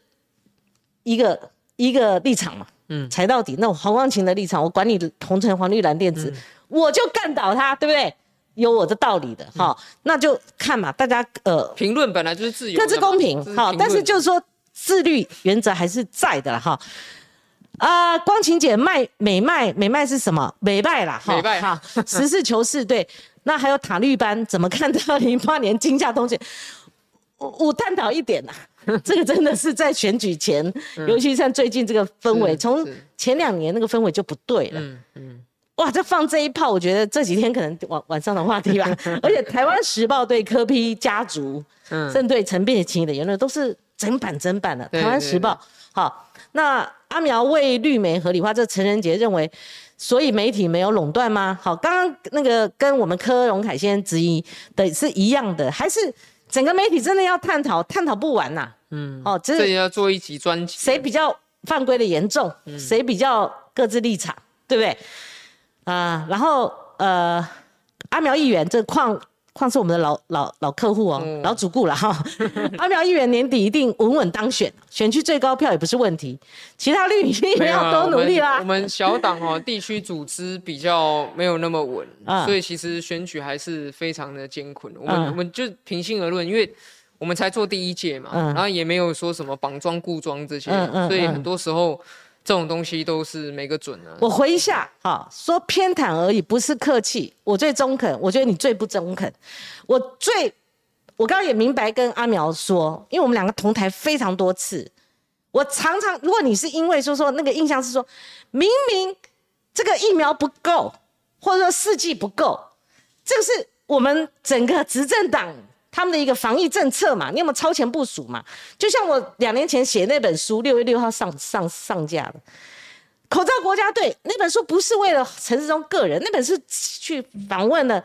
Speaker 1: 一个一个立场嘛，嗯，踩到底。那种黄光琴的立场，我管你红橙黄绿蓝靛紫，我就干倒他，对不对？有我的道理的，哈，那就看嘛，大家呃，
Speaker 2: 评论本来就是自由，
Speaker 1: 各自公平，好，但是就是说。自律原则还是在的了哈，啊，光晴姐卖美卖美卖是什么？美卖啦，
Speaker 2: 美卖
Speaker 1: 哈，实事求是对。那还有塔绿班怎么看到零八年金价东西？我我探讨一点呐，这个真的是在选举前，尤其像最近这个氛围，从前两年那个氛围就不对了。嗯嗯，哇，这放这一炮，我觉得这几天可能晚晚上的话题吧。而且台湾时报对柯批家族，嗯，甚至对陈变清的言论都是。整版整版的《台湾时报》好，那阿苗为绿媒合理化，这陈仁杰认为，所以媒体没有垄断吗？好，刚刚那个跟我们柯荣凯先生质疑的是一样的，还是整个媒体真的要探讨，探讨不完呐？嗯，
Speaker 2: 哦，这要做一集专辑，
Speaker 1: 谁比较犯规的严重，谁比较各自立场，对不对？啊，然后呃，阿苗议员这矿。况是我们的老老老客户哦，老主顾了哈。阿苗议员年底一定稳稳当选，选区最高票也不是问题。其他绿营要多努力啦。
Speaker 2: 我们小党哦，地区组织比较没有那么稳，所以其实选举还是非常的艰困。我们我们就平心而论，因为我们才做第一届嘛，然后也没有说什么绑桩固桩这些，所以很多时候。这种东西都是没个准啊！
Speaker 1: 我回一下，哈，说偏袒而已，不是客气。我最中肯，我觉得你最不中肯。我最，我刚刚也明白跟阿苗说，因为我们两个同台非常多次，我常常，如果你是因为说说那个印象是说，明明这个疫苗不够，或者说试剂不够，这个是我们整个执政党。他们的一个防疫政策嘛，你有没有超前部署嘛？就像我两年前写那本书，六月六号上上上架的《口罩国家队》那本书，不是为了陈世忠个人，那本是去访问了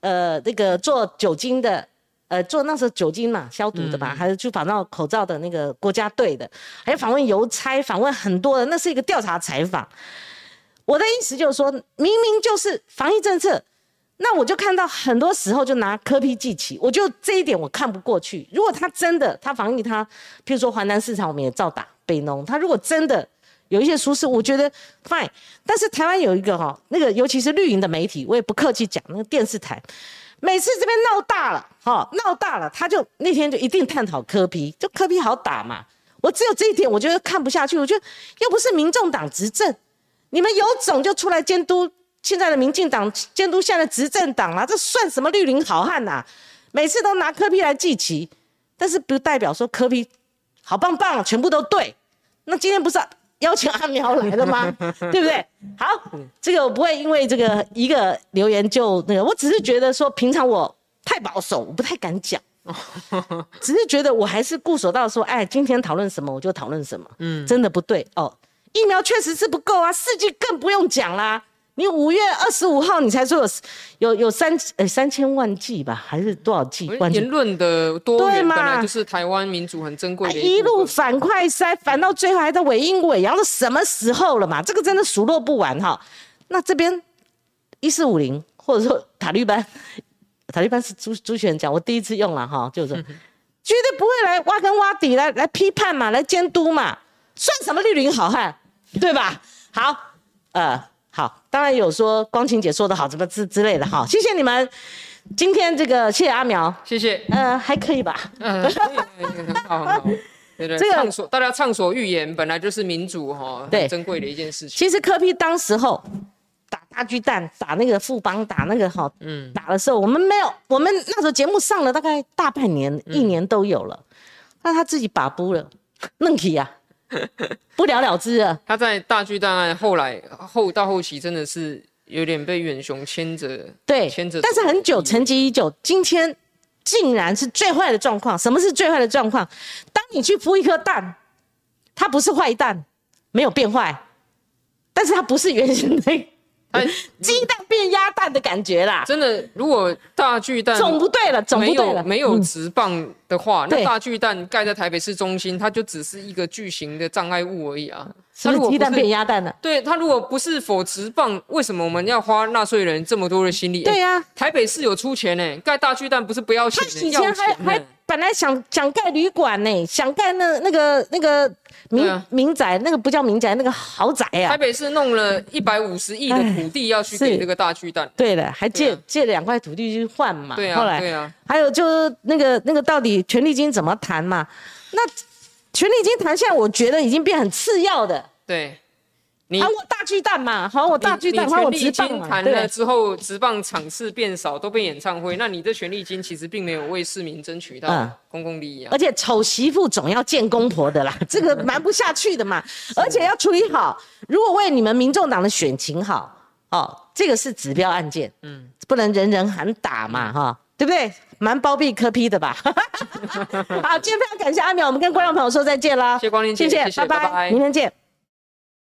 Speaker 1: 呃那个做酒精的，呃做那时候酒精嘛消毒的吧，还是去访到口罩的那个国家队的，还有访问邮差，访问很多的，那是一个调查采访。我的意思就是说，明明就是防疫政策。那我就看到很多时候就拿科批记起，我就这一点我看不过去。如果他真的他防疫他，譬如说华南市场我们也照打北农，他如果真的有一些疏失，我觉得 fine。但是台湾有一个哈，那个尤其是绿营的媒体，我也不客气讲，那个电视台每次这边闹大了哈，闹大了，他就那天就一定探讨科批，就科批好打嘛。我只有这一点，我觉得看不下去。我觉得又不是民众党执政，你们有种就出来监督。现在的民进党监督现在的执政党啊，这算什么绿林好汉呐？每次都拿科批来祭旗，但是不代表说科批好棒棒，全部都对。那今天不是邀请阿苗来了吗？对不对？好，这个我不会因为这个一个留言就那个，我只是觉得说平常我太保守，我不太敢讲，只是觉得我还是固守到说，哎，今天讨论什么我就讨论什么。嗯，真的不对哦，疫苗确实是不够啊，四剂更不用讲啦。你五月二十五号你才说有有有三呃三千万计吧，还是多少计？
Speaker 2: 言论的多元本来就是台湾民主很珍贵的。
Speaker 1: 一路反快塞，反到最后还在尾阴尾阳，都什么时候了嘛？这个真的数落不完哈。那这边一四五零或者说塔利班，塔利班是朱朱选讲，我第一次用了哈，就是绝对不会来挖根挖底来来批判嘛，来监督嘛，算什么绿林好汉，对吧？好，呃。好，当然有说光晴姐说的好，怎么之之类的哈，谢谢你们。今天这个谢谢阿苗，
Speaker 2: 谢谢。
Speaker 1: 呃，还可以吧？
Speaker 2: 嗯，很好很好。对对，
Speaker 1: 这个
Speaker 2: 畅所大家畅所欲言，本来就是民主哈，
Speaker 1: 对
Speaker 2: 珍贵的一件事情。
Speaker 1: 其实柯批当时候打大巨蛋，打那个富邦，打那个哈，
Speaker 2: 嗯，
Speaker 1: 打的时候，我们没有，我们那时候节目上了大概大半年，
Speaker 2: 嗯
Speaker 1: 一年都有了，那他自己把布了，愣起呀，不了了之了。
Speaker 2: 他在大巨蛋案后来后到后期真的是有点被远雄牵着，
Speaker 1: 对
Speaker 2: 牵着，
Speaker 1: 但是很久，沉寂已久，今天竟然是最坏的状况。什么是最坏的状况？当你去孵一颗蛋，它不是坏蛋，没有变坏，但是它不是原先的
Speaker 2: 哎，
Speaker 1: 鸡蛋变鸭蛋的感觉啦，
Speaker 2: 真的，如果大巨蛋
Speaker 1: 总不对了，总
Speaker 2: 没
Speaker 1: 不对了，
Speaker 2: 有没有
Speaker 1: 嗯
Speaker 2: 直棒的话，那大巨蛋盖在台北市中心，它就只是一个巨型的障碍物而已啊。它如果
Speaker 1: 变鸭蛋了？
Speaker 2: 对它如果不是否直棒，为什么我们要花纳税人这么多的心力？
Speaker 1: 对呀、
Speaker 2: 哎台北市有出钱呢，盖大巨蛋不是不要钱呢，
Speaker 1: 他以前还还。本来想想盖旅馆呢，想盖那那个那个民、民宅，那个不叫民宅，那个豪宅啊
Speaker 2: 台。北市弄了一百五十亿的土地要去
Speaker 1: 是
Speaker 2: 给这个大巨蛋，
Speaker 1: 对的，还借、
Speaker 2: 啊
Speaker 1: 借了两块土地去换嘛。
Speaker 2: 对啊，
Speaker 1: 后来
Speaker 2: 对啊，
Speaker 1: 还有就是那个那个到底权利金怎么谈嘛？那权利金谈现在我觉得已经变很次要的，
Speaker 2: 对。你
Speaker 1: 还我大巨蛋嘛，好我大巨蛋，
Speaker 2: 你
Speaker 1: 还我直棒
Speaker 2: 谈了之后，直棒场次变少，都变演唱会，那你的权利金其实并没有为市民争取
Speaker 1: 嗯
Speaker 2: 到公共利益啊
Speaker 1: 而。且丑媳妇总要见公婆的啦，这个瞒不下去的嘛。而且要处理好，如果为你们民众党的选情好，哦，这个是指标案件，嗯，不能人人喊打嘛，哈，对不对？蛮包庇科批的吧？好，今天非常感谢阿淼，我们跟观众朋友说再见啦，
Speaker 2: 谢谢光临姐
Speaker 1: 谢谢，
Speaker 2: 拜拜
Speaker 1: 明天见。